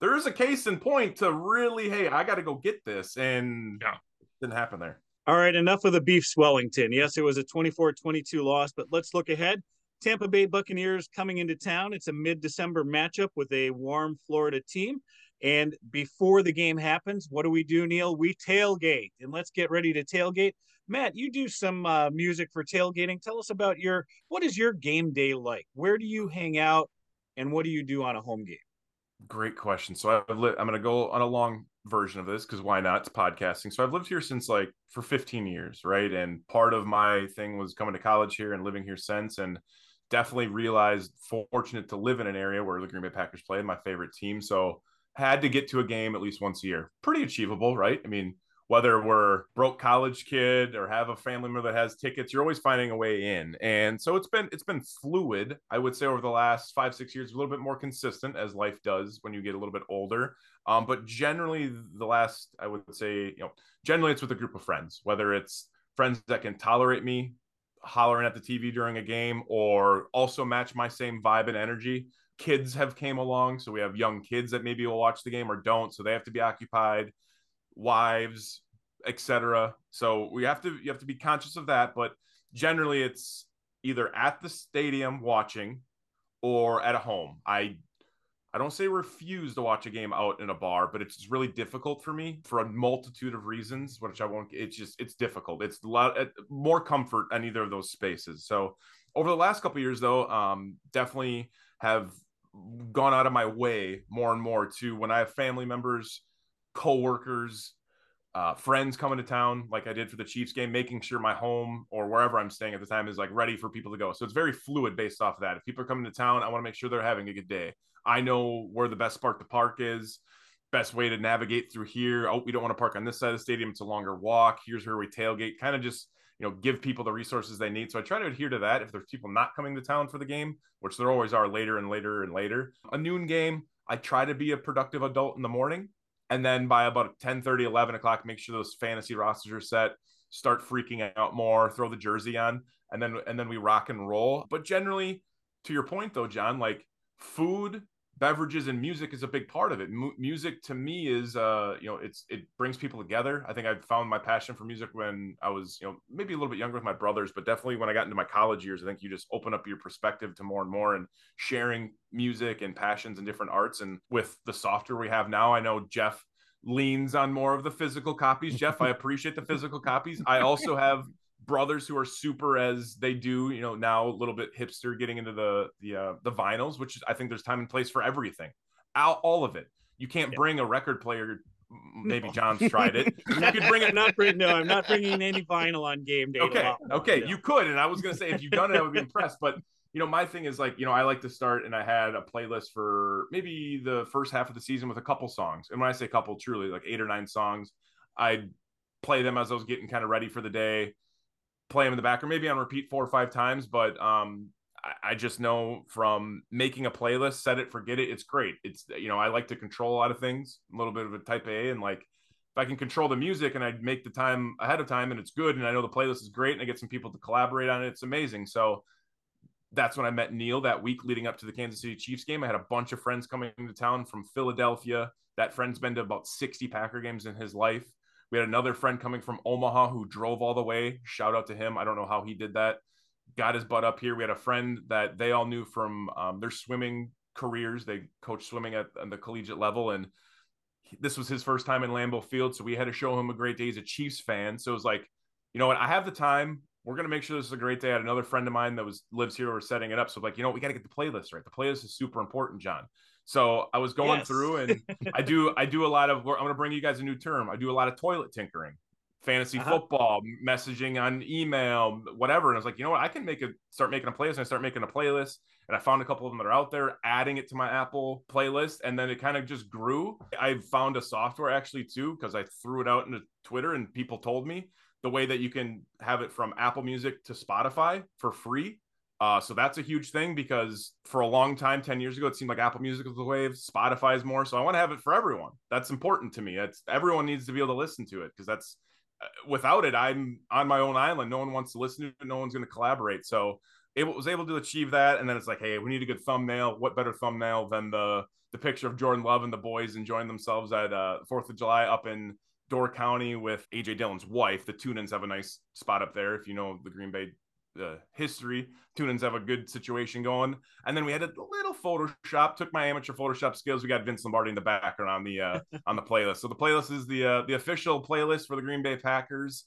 there is a case in point to really, hey, I got to go get this, and yeah, didn't happen there. All right, enough of the beef Swellington. Yes, it was a 24-22 loss, but let's look ahead. Tampa Bay Buccaneers coming into town. It's a mid-December matchup with a warm Florida team. And before the game happens, what do we do, Neil? We tailgate. And let's get ready to tailgate Matt, you do some uh, music for tailgating. Tell us about your what is your game day like? Where do you hang out, and what do you do on a home game? Great question. So I've li- I'm going to go on a long version of this because why not? It's podcasting. So I've lived here since like for 15 years, right? And part of my thing was coming to college here and living here since, and definitely realized fortunate to live in an area where the Green Bay Packers play, my favorite team. So had to get to a game at least once a year. Pretty achievable, right? I mean, whether we're broke college kid or have a family member that has tickets you're always finding a way in and so it's been it's been fluid i would say over the last five six years a little bit more consistent as life does when you get a little bit older um, but generally the last i would say you know generally it's with a group of friends whether it's friends that can tolerate me hollering at the tv during a game or also match my same vibe and energy kids have came along so we have young kids that maybe will watch the game or don't so they have to be occupied wives, etc. So we have to you have to be conscious of that. But generally, it's either at the stadium watching or at a home. I I don't say refuse to watch a game out in a bar, but it's really difficult for me for a multitude of reasons, which I won't. It's just it's difficult. It's a lot more comfort in either of those spaces. So over the last couple years, though, um, definitely have gone out of my way more and more to when I have family members coworkers, uh, friends coming to town, like I did for the Chiefs game, making sure my home or wherever I'm staying at the time is like ready for people to go. So it's very fluid based off of that. If people are coming to town, I want to make sure they're having a good day. I know where the best spot to park is, best way to navigate through here. Oh, we don't want to park on this side of the stadium. It's a longer walk. Here's where we tailgate. Kind of just you know give people the resources they need. So I try to adhere to that. If there's people not coming to town for the game, which there always are later and later and later, a noon game. I try to be a productive adult in the morning and then by about 10 30 11 o'clock make sure those fantasy rosters are set start freaking out more throw the jersey on and then and then we rock and roll. But generally to your point though john like food beverages and music is a big part of it. M- music to me is, uh, you know, it's it brings people together. I think I found my passion for music when I was, you know, maybe a little bit younger with my brothers, but definitely when I got into my college years, I think you just open up your perspective to more and more and sharing music and passions and different arts. And with the software we have now, I know Jeff leans on more of the physical copies. Jeff, I *laughs* appreciate the physical copies. I also have brothers who are super as they do you know now a little bit hipster getting into the the uh, the vinyls which i think there's time and place for everything. All, all of it. You can't yeah. bring a record player maybe no. john's tried it. *laughs* You could bring it not bring no i'm not bringing any vinyl on game day okay okay you could and i was going to say if you've done it i would be impressed but you know my thing is like you know i like to start and i had a playlist for maybe the first half of the season with a couple songs and when i say couple truly like eight or nine songs i'd play them as i was getting kind of ready for the day play them in the back or maybe on repeat four or five times. But um, I, I just know from making a playlist, set it, forget it. It's great. It's you know I like to control a lot of things. A little bit of a type A, and like if I can control the music and I make the time ahead of time and it's good, and I know the playlist is great, and I get some people to collaborate on it, it's amazing. So that's when I met Neil that week leading up to the Kansas City Chiefs game. I had a bunch of friends coming to town from Philadelphia. That friend's been to about 60 Packer games in his life. We had another friend coming from Omaha who drove all the way. Shout out to him. I don't know how he did that. Got his butt up here. We had a friend that they all knew from um, their swimming careers. They coach swimming at, at the collegiate level, and he, this was his first time in Lambeau Field. So we had to show him a great day. He's a Chiefs fan, so it was like, you know what? I have the time. We're gonna make sure this is a great day. I had another friend of mine that was lives here. We're setting it up. So like, you know, we got to get the playlist right. The playlist is super important, John. So I was going yes. through and I do I do a lot of I'm going to bring you guys a new term. I do a lot of toilet tinkering. Fantasy uh-huh. football, messaging on email, whatever. And I was like, you know what? I can make a start making a playlist. And I start making a playlist, and I found a couple of them that are out there, adding it to my Apple playlist, and then it kind of just grew. I found a software actually too because I threw it out into Twitter, and people told me the way that you can have it from Apple Music to Spotify for free. Uh, so that's a huge thing because for a long time, 10 years ago, it seemed like Apple Music was the wave, Spotify is more. So I want to have it for everyone. That's important to me. It's everyone needs to be able to listen to it because that's uh, without it, I'm on my own island. No one wants to listen to it. No one's going to collaborate. So it was able to achieve that. And then it's like, hey, we need a good thumbnail. What better thumbnail than the the picture of Jordan Love and the boys enjoying themselves at uh, Fourth of July up in Door County with AJ Dillon's wife. The Tunins have a nice spot up there. If you know the Green Bay uh, history. Tunins have a good situation going, and then we had a little Photoshop. Took my amateur Photoshop skills. We got Vince Lombardi in the background on the uh, *laughs* on the playlist. So the playlist is the uh, the official playlist for the Green Bay Packers.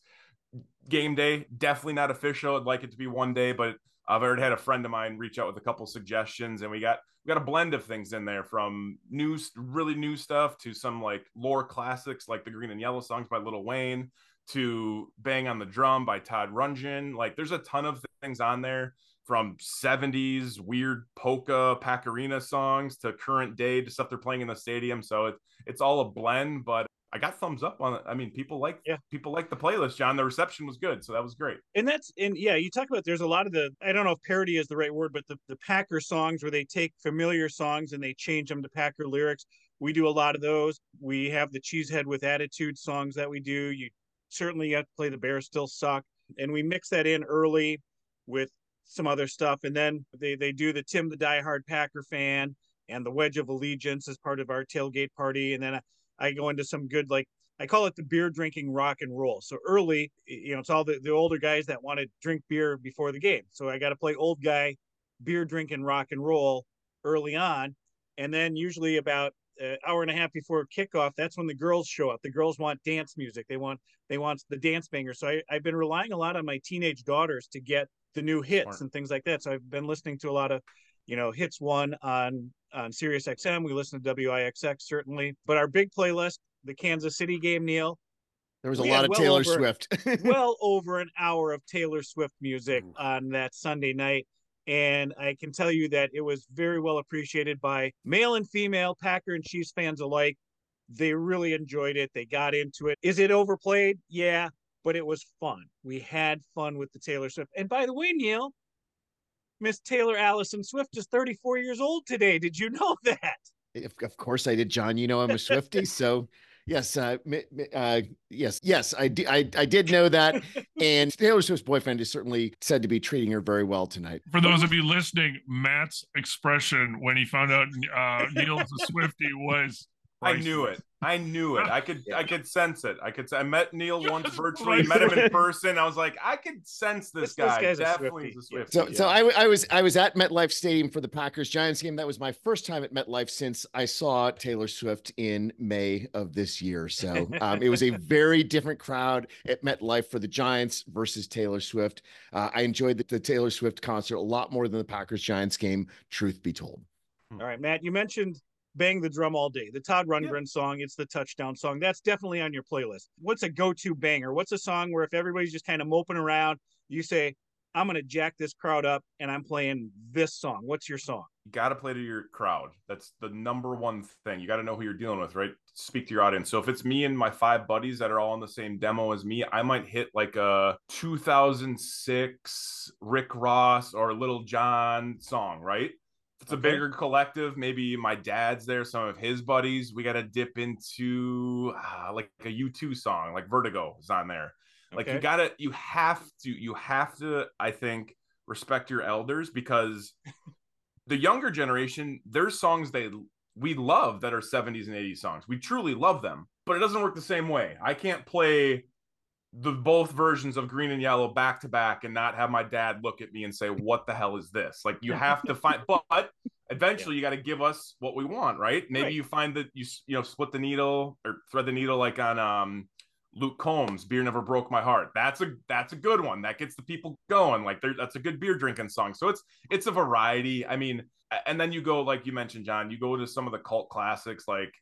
game day, definitely not official. I'd like it to be one day, but I've already had a friend of mine reach out with a couple suggestions, and we got we got a blend of things in there from new, really new stuff to some like lore classics like the Green and Yellow songs by Lil Wayne to Bang on the Drum by Todd Rundgren. Like there's a ton of things on there from 70s weird polka Pac-Arena songs to current day to stuff they're playing in the stadium. So it, it's all a blend, but I got thumbs up on it. I mean, people like yeah. people like the playlist, John. The reception was good, so that was great. And that's and yeah, you talk about there's a lot of the I don't know if parody is the right word, but the, the Packer songs where they take familiar songs and they change them to Packer lyrics. We do a lot of those. We have the Cheesehead with Attitude songs that we do. You certainly you have to play the Bears Still Suck, and we mix that in early with some other stuff, and then they they do the Tim the Die Hard Packer fan and the Wedge of Allegiance as part of our tailgate party, and then. I go into some good like I call it the beer drinking rock and roll. So early, you know, it's all the, the older guys that want to drink beer before the game. So I got to play old guy beer drinking rock and roll early on. And then usually about an hour and a half before kickoff, that's when the girls show up. The girls want dance music. They want they want the dance banger. So I, I've been relying a lot on my teenage daughters to get the new hits Smart. and things like that. So I've been listening to a lot of you know, hits one on on Sirius XM. We listen to WIXX certainly, but our big playlist, the Kansas City game, Neil. There was a lot of well Taylor over, Swift. *laughs* well over an hour of Taylor Swift music on that Sunday night. And I can tell you that it was very well appreciated by male and female Packer and Chiefs fans alike. They really enjoyed it. They got into it. Is it overplayed? Yeah, but it was fun. We had fun with the Taylor Swift. And by the way, Neil, Miss Taylor Allison Swift is 34 years old today. Did you know *laughs* that? Of course I did, John. You know I'm a Swifty, so *laughs* yes, uh, uh, yes, yes, I, I, I did know that. *laughs* and Taylor Swift's boyfriend is certainly said to be treating her very well tonight. For those of you listening, Matt's expression when he found out uh, Neil's a Swifty was I knew it. I knew it. I could yeah. I could sense it. I could I met Neil once virtually, met him in person. I was like, I could sense this, this guy. This Definitely a Swifty. So yeah. so I, I was I was at MetLife Stadium for the Packers Giants game. That was my first time at MetLife since I saw Taylor Swift in May of this year. So *laughs* um, it was a very different crowd at MetLife for the Giants versus Taylor Swift. Uh, I enjoyed the, the Taylor Swift concert a lot more than the Packers Giants game. Truth be told. All right, Matt, you mentioned bang the drum all day. The Todd Rundgren yeah. song, it's the touchdown song. That's definitely on your playlist. What's a go-to banger? What's a song where if everybody's just kind of moping around, you say, I'm going to jack this crowd up and I'm playing this song. What's your song? You got to play to your crowd. That's the number one thing. You got to know who you're dealing with, right? Speak to your audience. So if it's me and my five buddies that are all in the same demo as me, I might hit like a 2006 Rick Ross or Lil Jon song, right? It's a bigger collective, maybe my dad's there, some of his buddies. We got to dip into uh, like a U2 song, like Vertigo is on there. Like okay. you got to, you have to, you have to, I think, respect your elders because *laughs* the younger generation, there's songs they we love that are 70s and 80s songs. We truly love them, but it doesn't work the same way. I can't play the both versions of green and yellow back to back and not have my dad look at me and say what the hell is this like you have to find *laughs* but eventually yeah. you got to give us what we want right maybe right. you find that you you know split the needle or thread the needle like on um Luke Combs, "Beer Never Broke My Heart." That's a that's a good one. That gets the people going. Like that's a good beer drinking song. So it's it's a variety. I mean, and then you go like you mentioned, John. You go to some of the cult classics like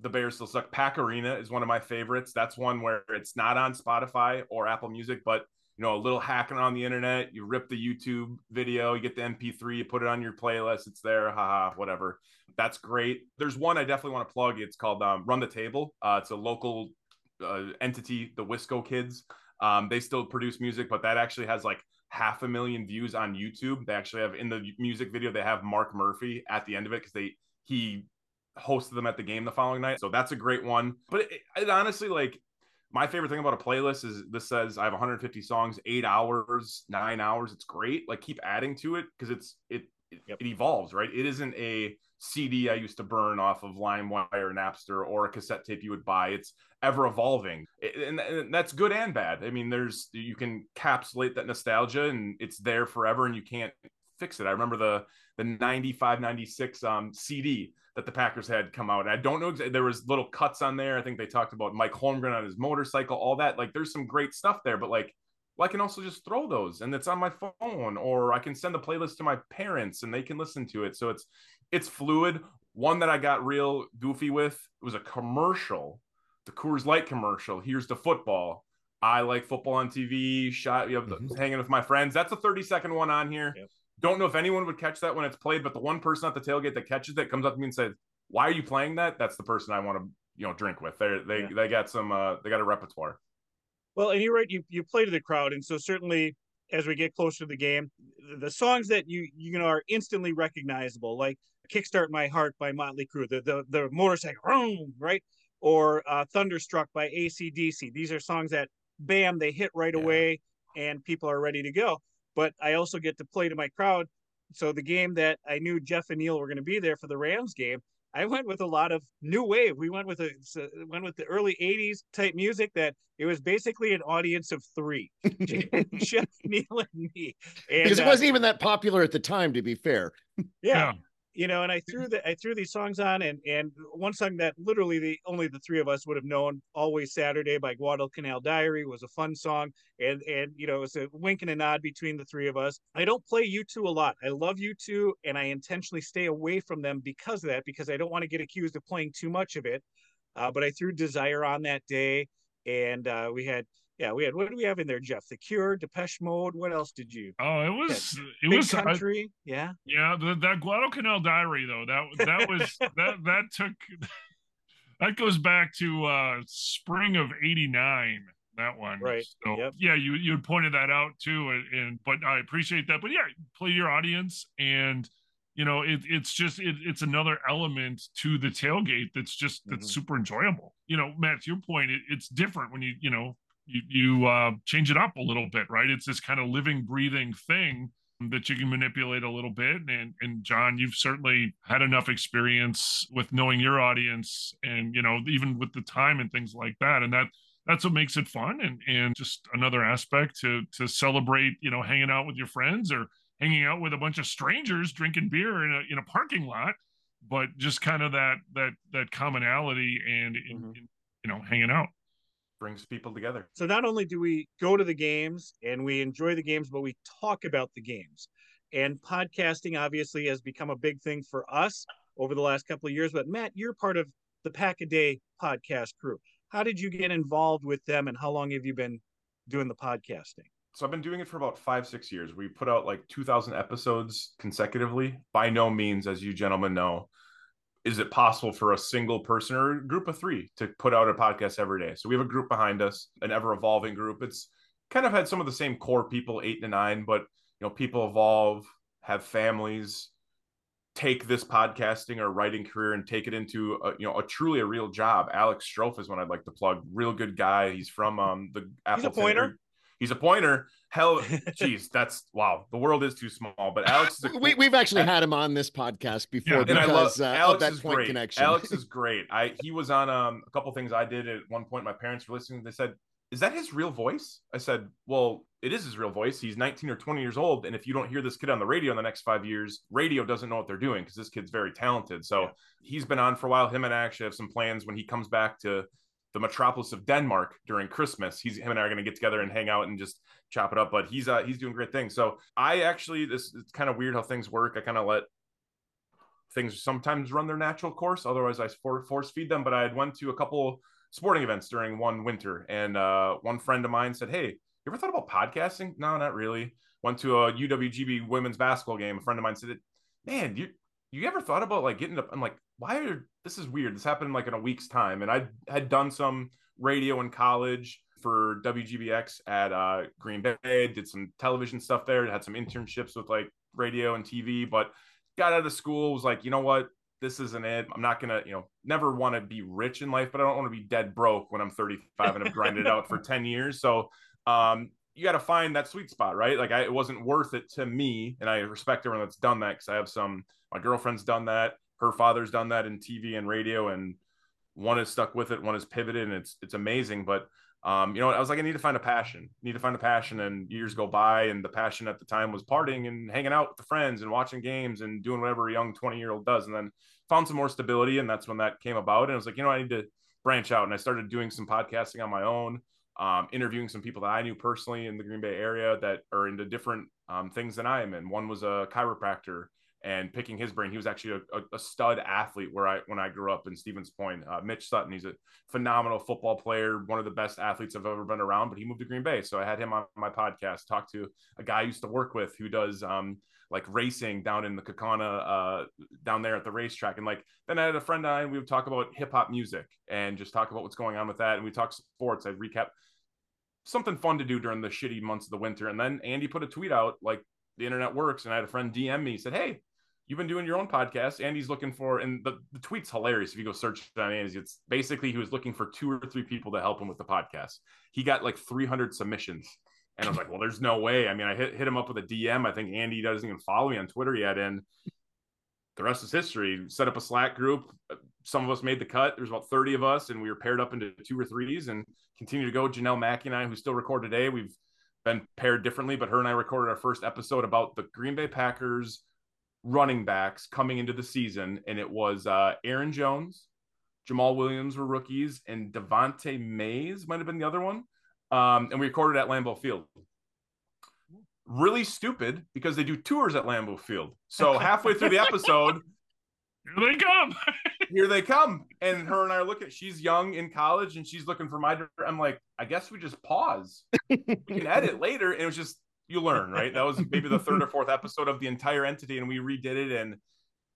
the Bears still suck. Pac-Arena is one of my favorites. That's one where it's not on Spotify or Apple Music, but you know, a little hacking on the internet. You rip the YouTube video, you get the MP3, you put it on your playlist. It's there, haha, whatever. That's great. There's one I definitely want to plug. It's called um, Run the Table. Uh, it's a local uh, entity, the Wisco Kids. Um, they still produce music, but that actually has like half a million views on YouTube. They actually have in the music video, they have Mark Murphy at the end of it because they he hosted them at the game the following night. So that's a great one. But it, it, honestly, like my favorite thing about a playlist is this says I have 150 songs, eight hours, nine hours. It's great. Like keep adding to it because it's it it, yep. it, evolves, right? It isn't a CD I used to burn off of LimeWire, and Napster, or a cassette tape you would buy. It's ever evolving, and, and that's good and bad. I mean, there's you can capsulate that nostalgia, and it's there forever, and you can't fix it. I remember the the 95, 96 um, CD that the Packers had come out. I don't know there was little cuts on there. I think they talked about Mike Holmgren on his motorcycle, all that. Like there's some great stuff there, but like well, I can also just throw those and it's on my phone, or I can send the playlist to my parents and they can listen to it. So it's it's fluid. One that I got real goofy with was a commercial, the Coors Light commercial. Here's the football. I like football on TV. Shot, you know, mm-hmm. hanging with my friends. That's a 30 second one on here. Yep. Don't know if anyone would catch that when it's played, but the one person at the tailgate that catches it comes up to me and says, "Why are you playing that?" That's the person I want to you know drink with. They they yeah. they got some uh, they got a repertoire. Well, and you're right. You you play to the crowd, and so certainly as we get closer to the game, the songs that you you know are instantly recognizable, like "Kickstart My Heart" by Motley Crue, the the the motorcycle, right, or uh, "Thunderstruck" by ACDC. These are songs that bam they hit right yeah. away, and people are ready to go but I also get to play to my crowd. So the game that I knew Jeff and Neil were going to be there for the Rams game, I went with a lot of new wave. We went with a went with the early '80s type music that it was basically an audience of three, *laughs* Jeff, Neil, and me. And, because it wasn't uh, even that popular at the time, to be fair. Yeah, yeah you know, and I threw the I threw these songs on, and and one song that literally the only the three of us would have known, "Always Saturday" by Guadalcanal Diary, was a fun song, and and you know, it's a wink and a nod between the three of us. I don't play U2 a lot. I love U2, and I intentionally stay away from them because of that, because I don't want to get accused of playing too much of it. Uh, but I threw Desire on that day, and uh, we had yeah, we had what do we have in there, Jeff? The Cure, Depeche Mode. What else did you? Oh, it was it Big was country. I, yeah, yeah. The, that Guadalcanal Diary though that that was *laughs* that that took that goes back to uh spring of '89. That one, right? So yep. yeah, you you had pointed that out too, and, and but I appreciate that. But yeah, play your audience and you know it, it's just it, it's another element to the tailgate that's just that's mm-hmm. super enjoyable you know matt to your point it, it's different when you you know you, you uh, change it up a little bit, right? It's this kind of living, breathing thing that you can manipulate a little bit. And and John, you've certainly had enough experience with knowing your audience, and you know even with the time and things like that, and that that's what makes it fun and and just another aspect to to celebrate, you know, hanging out with your friends or hanging out with a bunch of strangers drinking beer in a in a parking lot, but just kind of that that that commonality and in, mm-hmm. in, you know hanging out brings people together. So not only do we go to the games and we enjoy the games, but we talk about the games. And podcasting obviously has become a big thing for us over the last couple of years. But Matt, you're part of the Pack a Day podcast crew. How did you get involved with them and how long have you been doing the podcasting? So I've been doing it for about five, six years. We put out like 2,000 episodes consecutively. By no means, as you gentlemen know, is it possible for a single person or a group of three to put out a podcast every day? So we have a group behind us, an ever evolving group. It's kind of had some of the same core people, eight to nine, but you know, people evolve, have families, take this podcasting or writing career and take it into a, you know a truly a real job. Alex Strofe is one I'd like to plug. Real good guy. He's from um the Appleton. He's a pointer. He's a pointer. Hell, *laughs* geez, that's wow. The world is too small. But Alex, a, *laughs* we, we've actually had him on this podcast before yeah, because love, uh, Alex that is point great. connection. Alex *laughs* is great. I he was on um, a couple things I did at one point. My parents were listening. They said, "Is that his real voice?" I said, "Well, it is his real voice. He's 19 or 20 years old, and if you don't hear this kid on the radio in the next five years, radio doesn't know what they're doing because this kid's very talented. So yeah. he's been on for a while. Him and I actually have some plans when he comes back to the metropolis of Denmark during Christmas. He's him and I are going to get together and hang out and just chop it up. But he's uh, he's doing great things. So I actually this it's kind of weird how things work. I kind of let things sometimes run their natural course. Otherwise, I force feed them. But I had went to a couple sporting events during one winter, and uh, one friend of mine said, "Hey, you ever thought about podcasting?" No, not really. Went to a UWGB women's basketball game. A friend of mine said, "Man, you you ever thought about like getting up?" I'm like, "Why are this is weird? This happened like in a week's time." And I had done some radio in college for WGBX at uh, Green Bay, did some television stuff there, had some internships with like radio and TV, but got out of school, was like, you know what? This isn't it. I'm not gonna, you know, never want to be rich in life, but I don't want to be dead broke when I'm 35 and I've grinded out for *laughs* 10 years. So um, you got to find that sweet spot, right? Like I, it wasn't worth it to me, and I respect everyone that's done that because I have some. My girlfriend's done that. Her father's done that in TV and radio, and one is stuck with it, one is pivoted, and it's it's amazing. But um, you know, I was like, I need to find a passion, need to find a passion. And years go by, and the passion at the time was partying and hanging out with the friends and watching games and doing whatever a young 20 year old does. And then found some more stability, and that's when that came about. And I was like, you know, I need to branch out. And I started doing some podcasting on my own, um, interviewing some people that I knew personally in the Green Bay area that are into different um, things than I am. And one was a chiropractor and picking his brain. He was actually a, a, stud athlete where I when I grew up in Stevens Point. Uh, Mitch Sutton, he's a phenomenal football player, one of the best athletes I've ever been around. But he moved to Green Bay, so I had him on my podcast. Talked to a guy I used to work with who does um, like racing down in the Kaukauna, uh, down there at the racetrack. And like then I had a friend and I, we would talk about hip hop music and just talk about what's going on with that. And we talk sports. I'd recap something fun to do during the shitty months of the winter. And then Andy put a tweet out like the internet works, and I had a friend DM me said, "Hey." You've been doing your own podcast. Andy's looking for, and the, the tweet's hilarious. If you go search on Andy's, it's basically he was looking for two or three people to help him with the podcast. He got like 300 submissions. And I was like, well, there's no way. I mean, I hit, hit him up with a DM. I think Andy doesn't even follow me on Twitter yet. And the rest is history. Set up a Slack group. Some of us made the cut. There's about 30 of us, and we were paired up into two or threes and continue to go. Janelle Mackey and I, who still record today, we've been paired differently, but her and I recorded our first episode about the Green Bay Packers running backs coming into the season, and it was uh, Aaron Jones, Jamaal Williams were rookies, and Devante Mays might have been the other one. Um, and we recorded at Lambeau Field. Really stupid because they do tours at Lambeau Field. So *laughs* halfway through the episode, here they come. *laughs* here they come. And her and I are looking. She's young in college, and she's looking for my. I'm like, I guess we just pause. we can edit later. And it was just you learn, right? That was maybe the third or fourth episode of the entire entity, and we redid it. And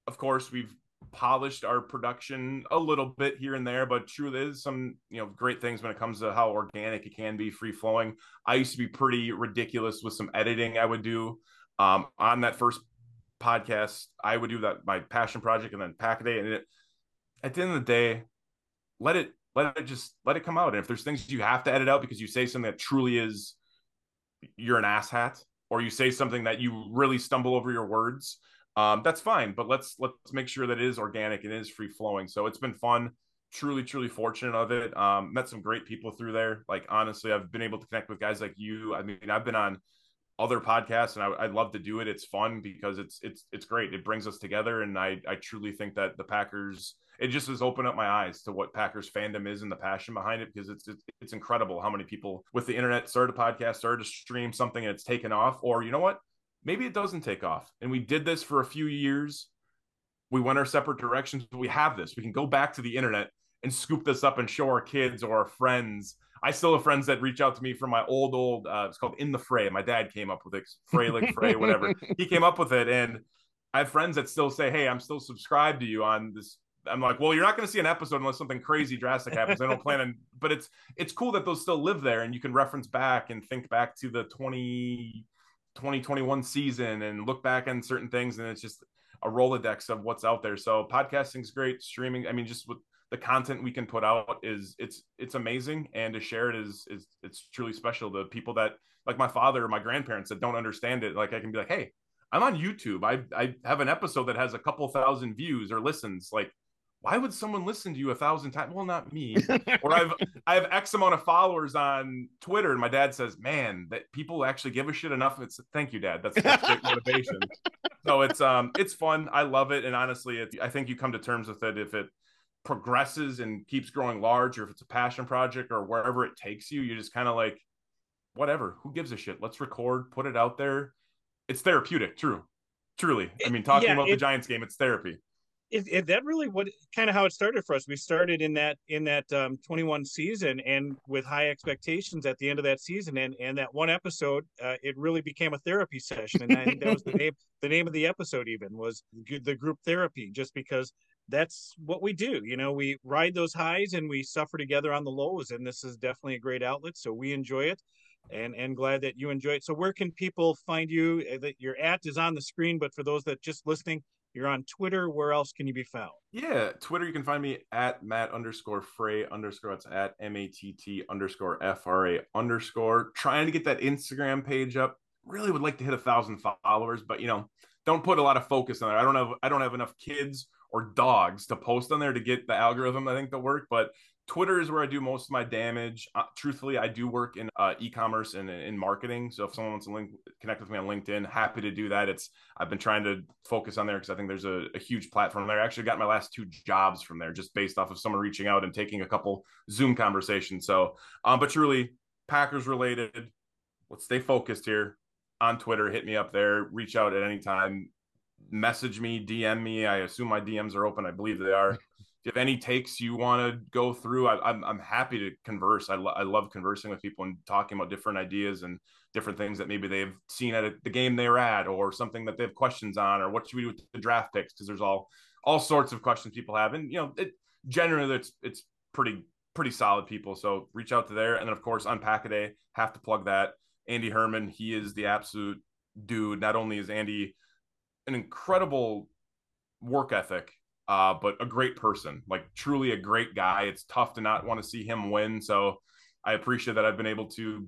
of course, we've polished our production a little bit here and there, but truly is some you know great things when it comes to how organic it can be, free flowing. I used to be pretty ridiculous with some editing I would do um, on that first podcast. I would do that my passion project and then pack a day, and it, at the end of the day, let it let it just let it come out. And if there's things you have to edit out because you say something that truly is you're an asshat or you say something that you really stumble over your words um, that's fine but let's let's make sure that it is organic and it is free flowing so it's been fun truly truly fortunate of it. Um, met some great people through there. Like honestly i've been able to connect with guys like you. I mean i've been on other podcasts and I, I love to do it. It's fun because it's it's it's great. It brings us together and i i truly think that the packers it just has opened up my eyes to what Packers fandom is and the passion behind it because it's, it's it's incredible how many people with the internet started a podcast, started to stream something and it's taken off. Or you know what? Maybe it doesn't take off. And we did this for a few years. We went our separate directions. But we have this. We can go back to the internet and scoop this up and show our kids or our friends. I still have friends that reach out to me from my old old. Uh, it's called In the Fray. My dad came up with it, Fray like Fray, whatever. *laughs* he came up with it, and I have friends that still say, "Hey, I'm still subscribed to you on this I'm like, well, you're not going to see an episode unless something crazy drastic happens. I don't plan on, *laughs* but it's it's cool that those still live there, and you can reference back and think back to the 20, 2021 season and look back on certain things, and it's just a rolodex of what's out there. So podcasting's great, streaming. I mean, just with the content we can put out is it's it's amazing, and to share it is is it's truly special. The people that like my father or my grandparents that don't understand it, like I can be like, hey, I'm on YouTube. I I have an episode that has a couple thousand views or listens. Like why would someone listen to you a thousand times? Well, not me. *laughs* or I've I have X amount of followers on Twitter, and my dad says, "Man, that people actually give a shit enough." It's thank you, Dad. That's, that's great motivation. *laughs* so it's um it's fun. I love it, and honestly, it, I think you come to terms with it if it progresses and keeps growing large, or if it's a passion project, or wherever it takes you. You just kind of like, whatever. Who gives a shit? Let's record, put it out there. It's therapeutic, true, truly. I mean, talking yeah, about it, the Giants game, it's therapy if, if that really what kind of how it started for us. We started in that in that um, 21 season and with high expectations at the end of that season and and that one episode uh, it really became a therapy session. And I think that was the name *laughs* the name of the episode even was the group therapy just because that's what we do. You know we ride those highs and we suffer together on the lows and this is definitely a great outlet. So we enjoy it and and glad that you enjoy it. So where can people find you uh, that your at is on the screen but for those that just listening you're on Twitter. Where else can you be found? Yeah, Twitter. You can find me at Matt underscore Fray underscore. It's at M A T T underscore F R A underscore. Trying to get that Instagram page up. Really would like to hit a thousand followers, but you know, don't put a lot of focus on it. I don't have I don't have enough kids or dogs to post on there to get the algorithm I think to work. But Twitter is where I do most of my damage. Uh, truthfully, I do work in uh, e-commerce and in marketing. So if someone wants to link connect with me on LinkedIn, happy to do that. It's I've been trying to focus on there because I think there's a, a, huge platform there. I actually got my last two jobs from there just based off of someone reaching out and taking a couple Zoom conversations. So, um, but truly Packers related. Let's stay focused here on Twitter. Hit me up there. Reach out at any time. Message me, DM me. I assume my DMs are open. I believe they are. *laughs* If you have any takes you want to go through, I, am I'm, I'm happy to converse. I, lo- I love conversing with people and talking about different ideas and different things that maybe they've seen at a, the game they're at, or something that they have questions on, or what should we do with the draft picks? Because there's all all sorts of questions people have, and you know, it generally it's it's pretty pretty solid people. So reach out to there, and then of course on day have to plug that. Andy Herman, he is the absolute dude. Not only is Andy an incredible work ethic uh, but a great person, like truly a great guy. It's tough to not want to see him win. So I appreciate that I've been able to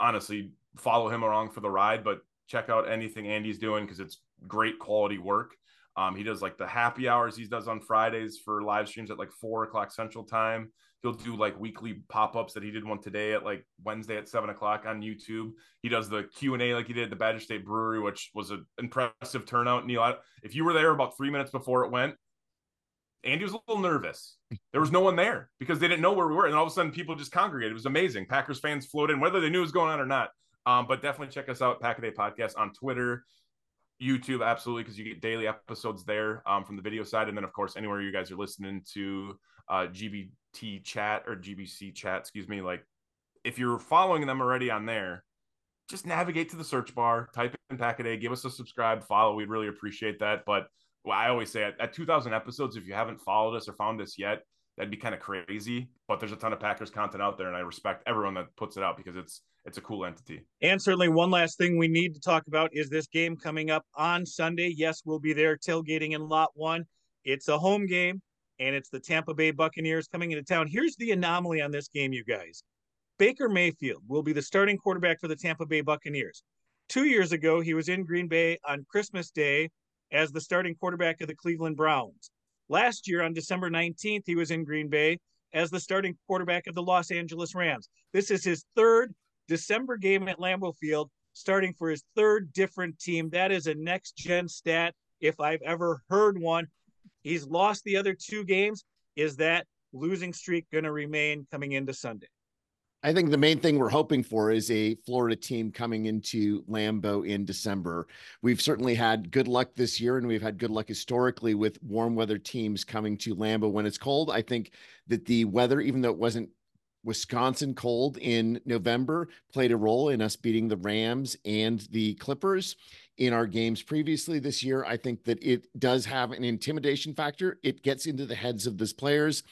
honestly follow him along for the ride, but check out anything Andy's doing because it's great quality work. Um, he does like the happy hours he does on Fridays for live streams at like four o'clock central time. He'll do like weekly pop-ups that he did one today at like Wednesday at seven o'clock on YouTube. He does the Q and A like he did at the Badger State Brewery, which was an impressive turnout. Neil, if you were there about three minutes before it went, Andy was a little nervous. There was no one there because they didn't know where we were, and all of a sudden people just congregated. It was amazing. Packers fans flowed in, whether they knew what was going on or not. Um, but definitely check us out, Pack a Day Podcast on Twitter, YouTube, absolutely, because you get daily episodes there um, from the video side, and then of course anywhere you guys are listening to uh, GBT chat or GBC chat, excuse me. Like if you're following them already on there, just navigate to the search bar, type in Pack a give us a subscribe, follow. We'd really appreciate that. But well, I always say at, at 2,000 episodes, if you haven't followed us or found us yet, that'd be kind of crazy. But there's a ton of Packers content out there, and I respect everyone that puts it out because it's it's a cool entity. And certainly, one last thing we need to talk about is this game coming up on Sunday. Yes, we'll be there tailgating in Lot One. It's a home game, and it's the Tampa Bay Buccaneers coming into town. Here's the anomaly on this game, you guys. Baker Mayfield will be the starting quarterback for the Tampa Bay Buccaneers. Two years ago, he was in Green Bay on Christmas Day as the starting quarterback of the Cleveland Browns. Last year on December 19th, he was in Green Bay as the starting quarterback of the Los Angeles Rams. This is his third December game at Lambeau Field, starting for his third different team. That is a next gen stat if I've ever heard one. He's lost the other two games. Is that losing streak going to remain coming into Sunday? I think the main thing we're hoping for is a Florida team coming into Lambeau in December. We've certainly had good luck this year, and we've had good luck historically with warm weather teams coming to Lambeau when it's cold. I think that the weather, even though it wasn't Wisconsin cold in November, played a role in us beating the Rams and the Clippers in our games previously this year. I think that it does have an intimidation factor. It gets into the heads of those players.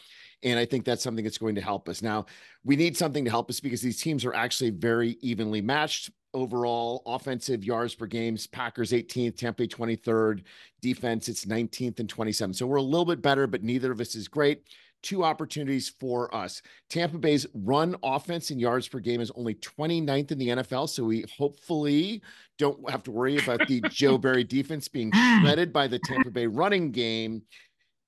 And I think that's something that's going to help us. Now, we need something to help us because these teams are actually very evenly matched overall offensive yards per games packers 18th tampa 23rd defense it's 19th and 27th so we're a little bit better but neither of us is great two opportunities for us tampa bay's run offense in yards per game is only 29th in the nfl so we hopefully don't have to worry about the *laughs* joe barry defense being shredded by the tampa bay running game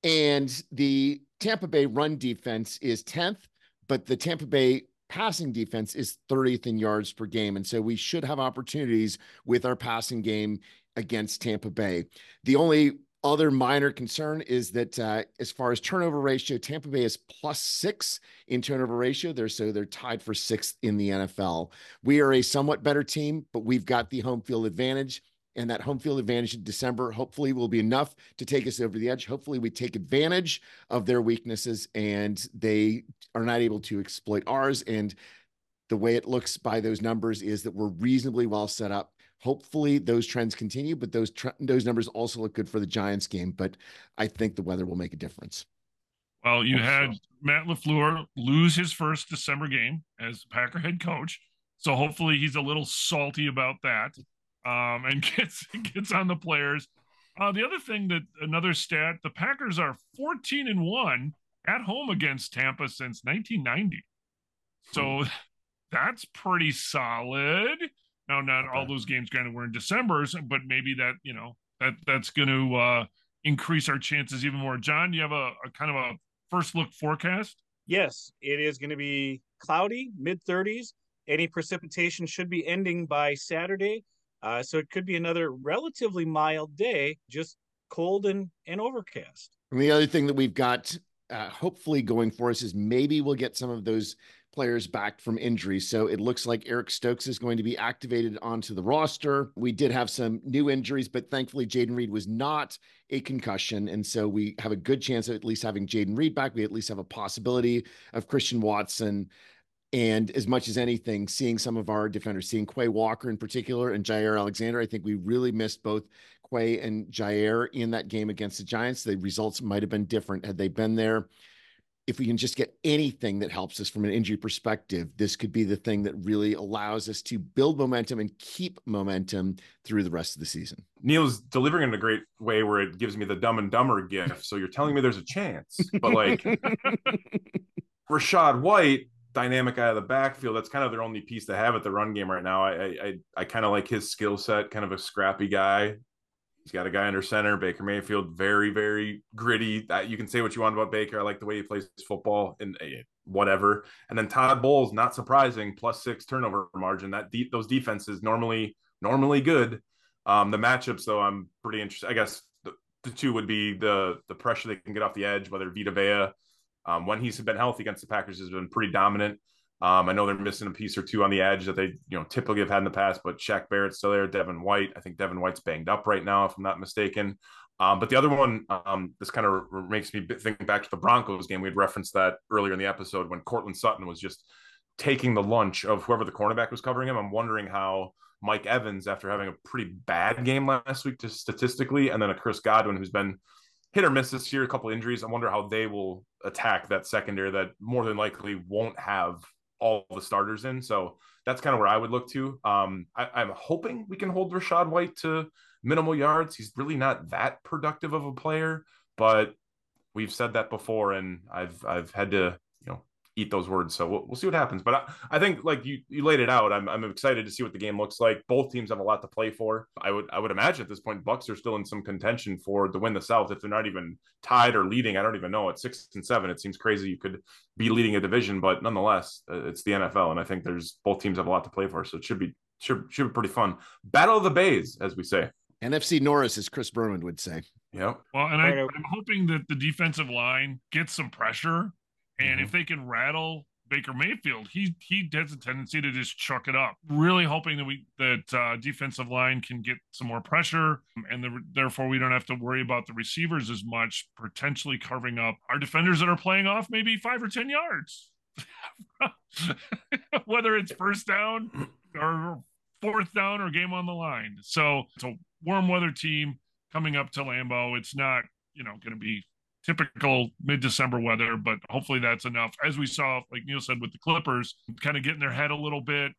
and the Tampa Bay run defense is 10th, but the Tampa Bay passing defense is 30th in yards per game. And so we should have opportunities with our passing game against Tampa Bay. The only other minor concern is that uh, as far as turnover ratio, Tampa Bay is plus six in turnover ratio. They're so they're tied for sixth in the NFL. We are a somewhat better team, but we've got the home field advantage and that home field advantage in December hopefully will be enough to take us over the edge. Hopefully, we take advantage of their weaknesses and they are not able to exploit ours. And the way it looks by those numbers is that we're reasonably well set up. Hopefully, those trends continue, but those tr- those numbers also look good for the Giants game. But I think the weather will make a difference. Well, you had Matt LaFleur lose his first December game as Packer head coach. So hopefully he's a little salty about that um, and *laughs* gets gets on the players. Uh, the other thing that another stat: the Packers are 14 and one at home against Tampa since 1990. So hmm. *laughs* that's pretty solid. Now, not all those games kind of were in December, but maybe that you know that that's going to uh, increase our chances even more. John, you have a, a kind of a first look forecast? Yes, it is going to be cloudy, mid 30s. Any precipitation should be ending by Saturday. Uh, so it could be another relatively mild day, just cold and, and overcast. And the other thing that we've got uh, hopefully going for us is maybe we'll get some of those players back from injury. So it looks like Eric Stokes is going to be activated onto the roster. We did have some new injuries, but thankfully Jayden Reed was not a concussion. And so we have a good chance of at least having Jayden Reed back. We at least have a possibility of Christian Watson. And as much as anything, seeing some of our defenders, seeing Quay Walker in particular and Jaire Alexander, I think we really missed both Quay and Jaire in that game against the Giants. The results might have been different had they been there if we can just get anything that helps us from an injury perspective, this could be the thing that really allows us to build momentum and keep momentum through the rest of the season. Neil's delivering in a great way where it gives me the dumb and dumber gift. So you're telling me there's a chance, but like *laughs* Rachaad White, dynamic out of the backfield, that's kind of their only piece to have at the run game right now. I I, I kind of like his skill set, kind of a scrappy guy. He's got a guy under center, Baker Mayfield, very, very gritty. That you can say what you want about Baker. I like the way he plays football and uh, whatever. And then Todd Bowles, not surprising, plus six turnover margin. That those defenses normally normally good. Um, the matchups though, I'm pretty interested. I guess the, the, two would be the the pressure they can get off the edge, whether Vita Vea, um, when he's been healthy against the Packers, has been pretty dominant. Um, I know they're missing a piece or two on the edge that they, you know, typically have had in the past, but Shaq Barrett's still there. Devin White, I think Devin White's banged up right now, if I'm not mistaken. Um, but the other one, um, this kind of makes me think back to the Broncos game. We had referenced that earlier in the episode when Courtland Sutton was just taking the lunch of whoever the cornerback was covering him. I'm wondering how Mike Evans, after having a pretty bad game last week, just statistically, and then a Chris Godwin who's been hit or miss this year, a couple injuries. I wonder how they will attack that secondary that more than likely won't have all the starters in. So that's kind of where I would look to. Um, I, am hoping we can hold Rachaad White to minimal yards. He's really not that productive of a player, but we've said that before, and I've I've had to eat those words. So we'll, we'll see what happens. But I, I, think like you you laid it out. I'm I'm excited to see what the game looks like. Both teams have a lot to play for. I would I would imagine at this point Bucs are still in some contention for to win the South if they're not even tied or leading. I don't even know. At six and seven, it seems crazy you could be leading a division, but nonetheless, uh, it's the NFL, and I think there's both teams have a lot to play for. So it should be should should be pretty fun. Battle of the Bays, as we say. NFC Norris, as Chris Berman would say. Yep. Well, and I, I'm hoping that the defensive line gets some pressure and mm-hmm. if they can rattle Baker Mayfield, he he has a tendency to just chuck it up. Really hoping that we that uh, defensive line can get some more pressure, and the, therefore we don't have to worry about the receivers as much, potentially carving up our defenders that are playing off maybe five or ten yards, *laughs* whether it's first down or fourth down or game on the line. So it's a warm weather team coming up to Lambeau. It's not you know going to be typical mid-December weather, but hopefully that's enough. As we saw, like Neil said, with the Clippers, kind of getting their head a little bit,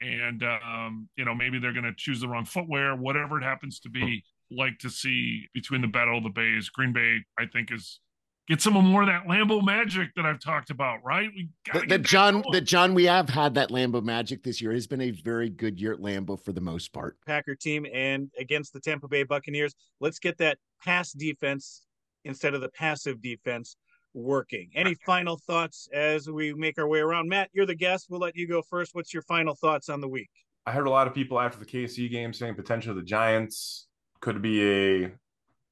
and um, you know maybe they're going to choose the wrong footwear, whatever it happens to be. Like to see between the battle of the bays, Green Bay, I think is get some more of that Lambeau magic that I've talked about, right? We that, that John, that John, we have had that Lambeau magic this year. It's been a very good year at Lambeau for the most part. Packer team and against the Tampa Bay Buccaneers, let's get that pass defense instead of the passive defense working. Any final thoughts as we make our way around? Matt, you're the guest. We'll let you go first. What's your final thoughts on the week? I heard a lot of people after the KC game saying potential of the Giants could be a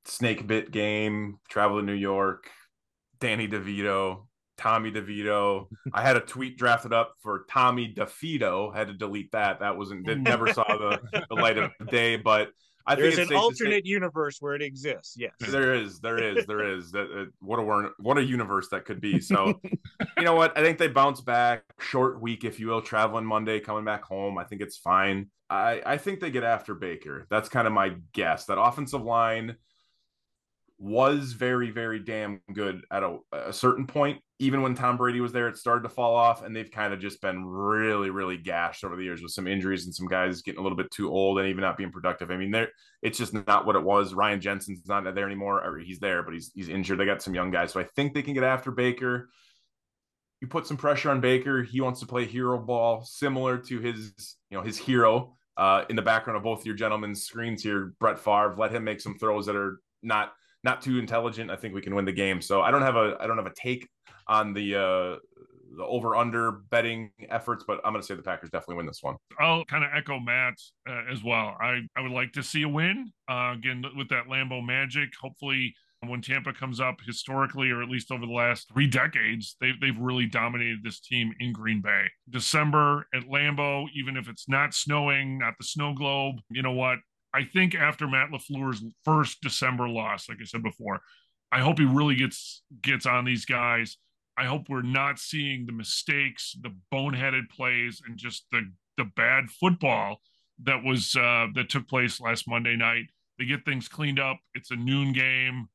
snake bit game, travel to New York, Danny DeVito, Tommy DeVito. I had a *laughs* tweet drafted up for Tommy DeFito. Had to delete that. That wasn't did never saw the, the light of the day. But I There's think an alternate universe where it exists. Yes, *laughs* there is, there is, there is. That what a what a universe that could be. So, *laughs* you know what? I think they bounce back. Short week, if you will, traveling Monday, coming back home. I think it's fine. I I think they get after Baker. That's kind of my guess. That offensive line was very, very damn good at a, a, certain point. Even when Tom Brady was there, it started to fall off, and they've kind of just been really, really gashed over the years with some injuries and some guys getting a little bit too old and even not being productive. I mean, there it's just not what it was. Ryan Jensen's not there anymore, or he's there, but he's he's injured. They got some young guys, so I think they can get after Baker. You put some pressure on Baker. He wants to play hero ball, similar to his, you know, his hero uh, in the background of both your gentlemen's screens here, Brett Favre. Let him make some throws that are not not too intelligent. I think we can win the game. So I don't have a I don't have a take on the uh the over under betting efforts, but I'm going to say the Packers definitely win this one. I'll kind of echo Matt uh, as well. I I would like to see a win uh, again with that Lambeau magic. Hopefully. When Tampa comes up historically, or at least over the last three decades, they've, they've really dominated this team in Green Bay. December at Lambeau, even if it's not snowing, not the snow globe, you know what? I think after Matt LaFleur's first December loss, like I said before, I hope he really gets gets on these guys. I hope we're not seeing the mistakes, the boneheaded plays, and just the the bad football that was uh, that took place last Monday night. They get things cleaned up. It's a noon game.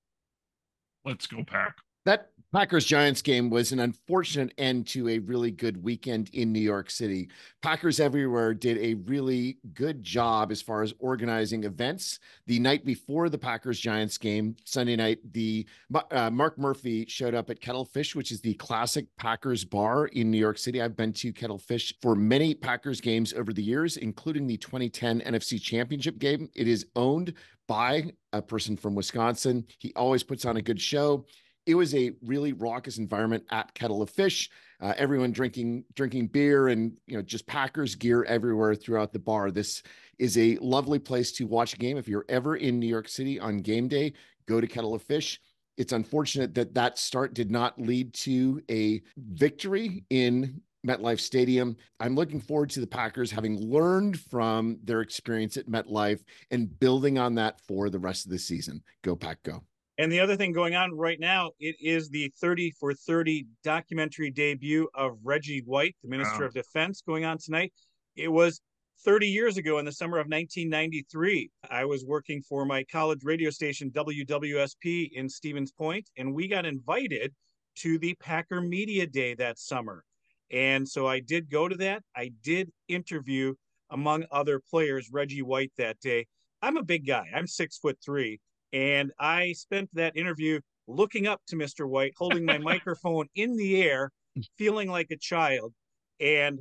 Let's go, Pack. That Packers Giants game was an unfortunate end to a really good weekend in New York City. Packers everywhere did a really good job as far as organizing events. The night before the Packers Giants game, Sunday night, the uh, Mark Murphy showed up at Kettlefish, which is the classic Packers bar in New York City. I've been to Kettlefish for many Packers games over the years, including the 2010 NFC Championship game. It is owned by a person from Wisconsin. He always puts on a good show it was a really raucous environment at Kettle of Fish. Uh, everyone drinking drinking beer and you know just Packers gear everywhere throughout the bar. This is a lovely place to watch a game. If you're ever in New York City on game day, go to Kettle of Fish. It's unfortunate that that start did not lead to a victory in MetLife Stadium. I'm looking forward to the Packers having learned from their experience at MetLife and building on that for the rest of the season. Go Pack Go. And the other thing going on right now, it is the 30 for 30 documentary debut of Reggie White, the Minister wow. of Defense, going on tonight. It was 30 years ago in the summer of 1993. I was working for my college radio station, WWSP, in Stevens Point, and we got invited to the Packer Media Day that summer. And so I did go to that. I did interview, among other players, Reggie White that day. I'm a big guy, I'm six foot three and I spent that interview looking up to Mr. White, holding my *laughs* microphone in the air, feeling like a child. And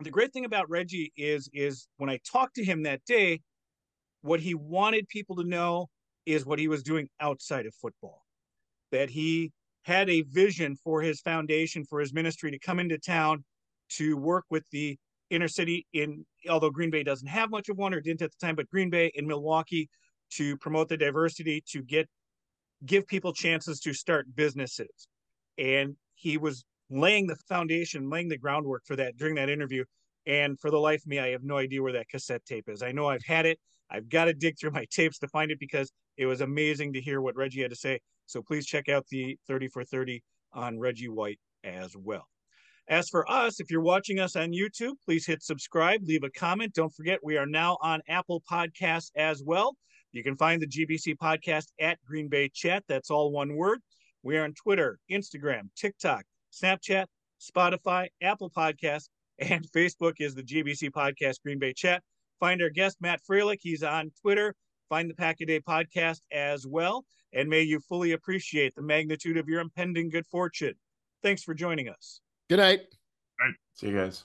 the great thing about Reggie is is when I talked to him that day, what he wanted people to know is what he was doing outside of football. That he had a vision for his foundation, for his ministry to come into town to work with the inner city in although Green Bay doesn't have much of one or didn't at the time, but Green Bay in Milwaukee to promote the diversity, to get give people chances to start businesses. And he was laying the foundation, laying the groundwork for that during that interview. And for the life of me, I have no idea where that cassette tape is. I know I've had it. I've got to dig through my *laughs* tapes to find it because it was amazing to hear what Reggie had to say. So please check out the 30 for 30 on Reggie White as well. As for us, if you're watching us on YouTube, please hit subscribe, leave a comment. Don't forget, we are now on Apple Podcasts as well. You can find the GBC podcast at Green Bay Chat. That's all one word. We are on Twitter, Instagram, TikTok, Snapchat, Spotify, Apple Podcasts, and *laughs* Facebook is the GBC Podcast Green Bay Chat. Find our guest, Matt Froehlich. He's on Twitter. Find the Pack a Day podcast as well. And may you fully appreciate the magnitude of your impending good fortune. Thanks for joining us. Good night. All right. See you guys.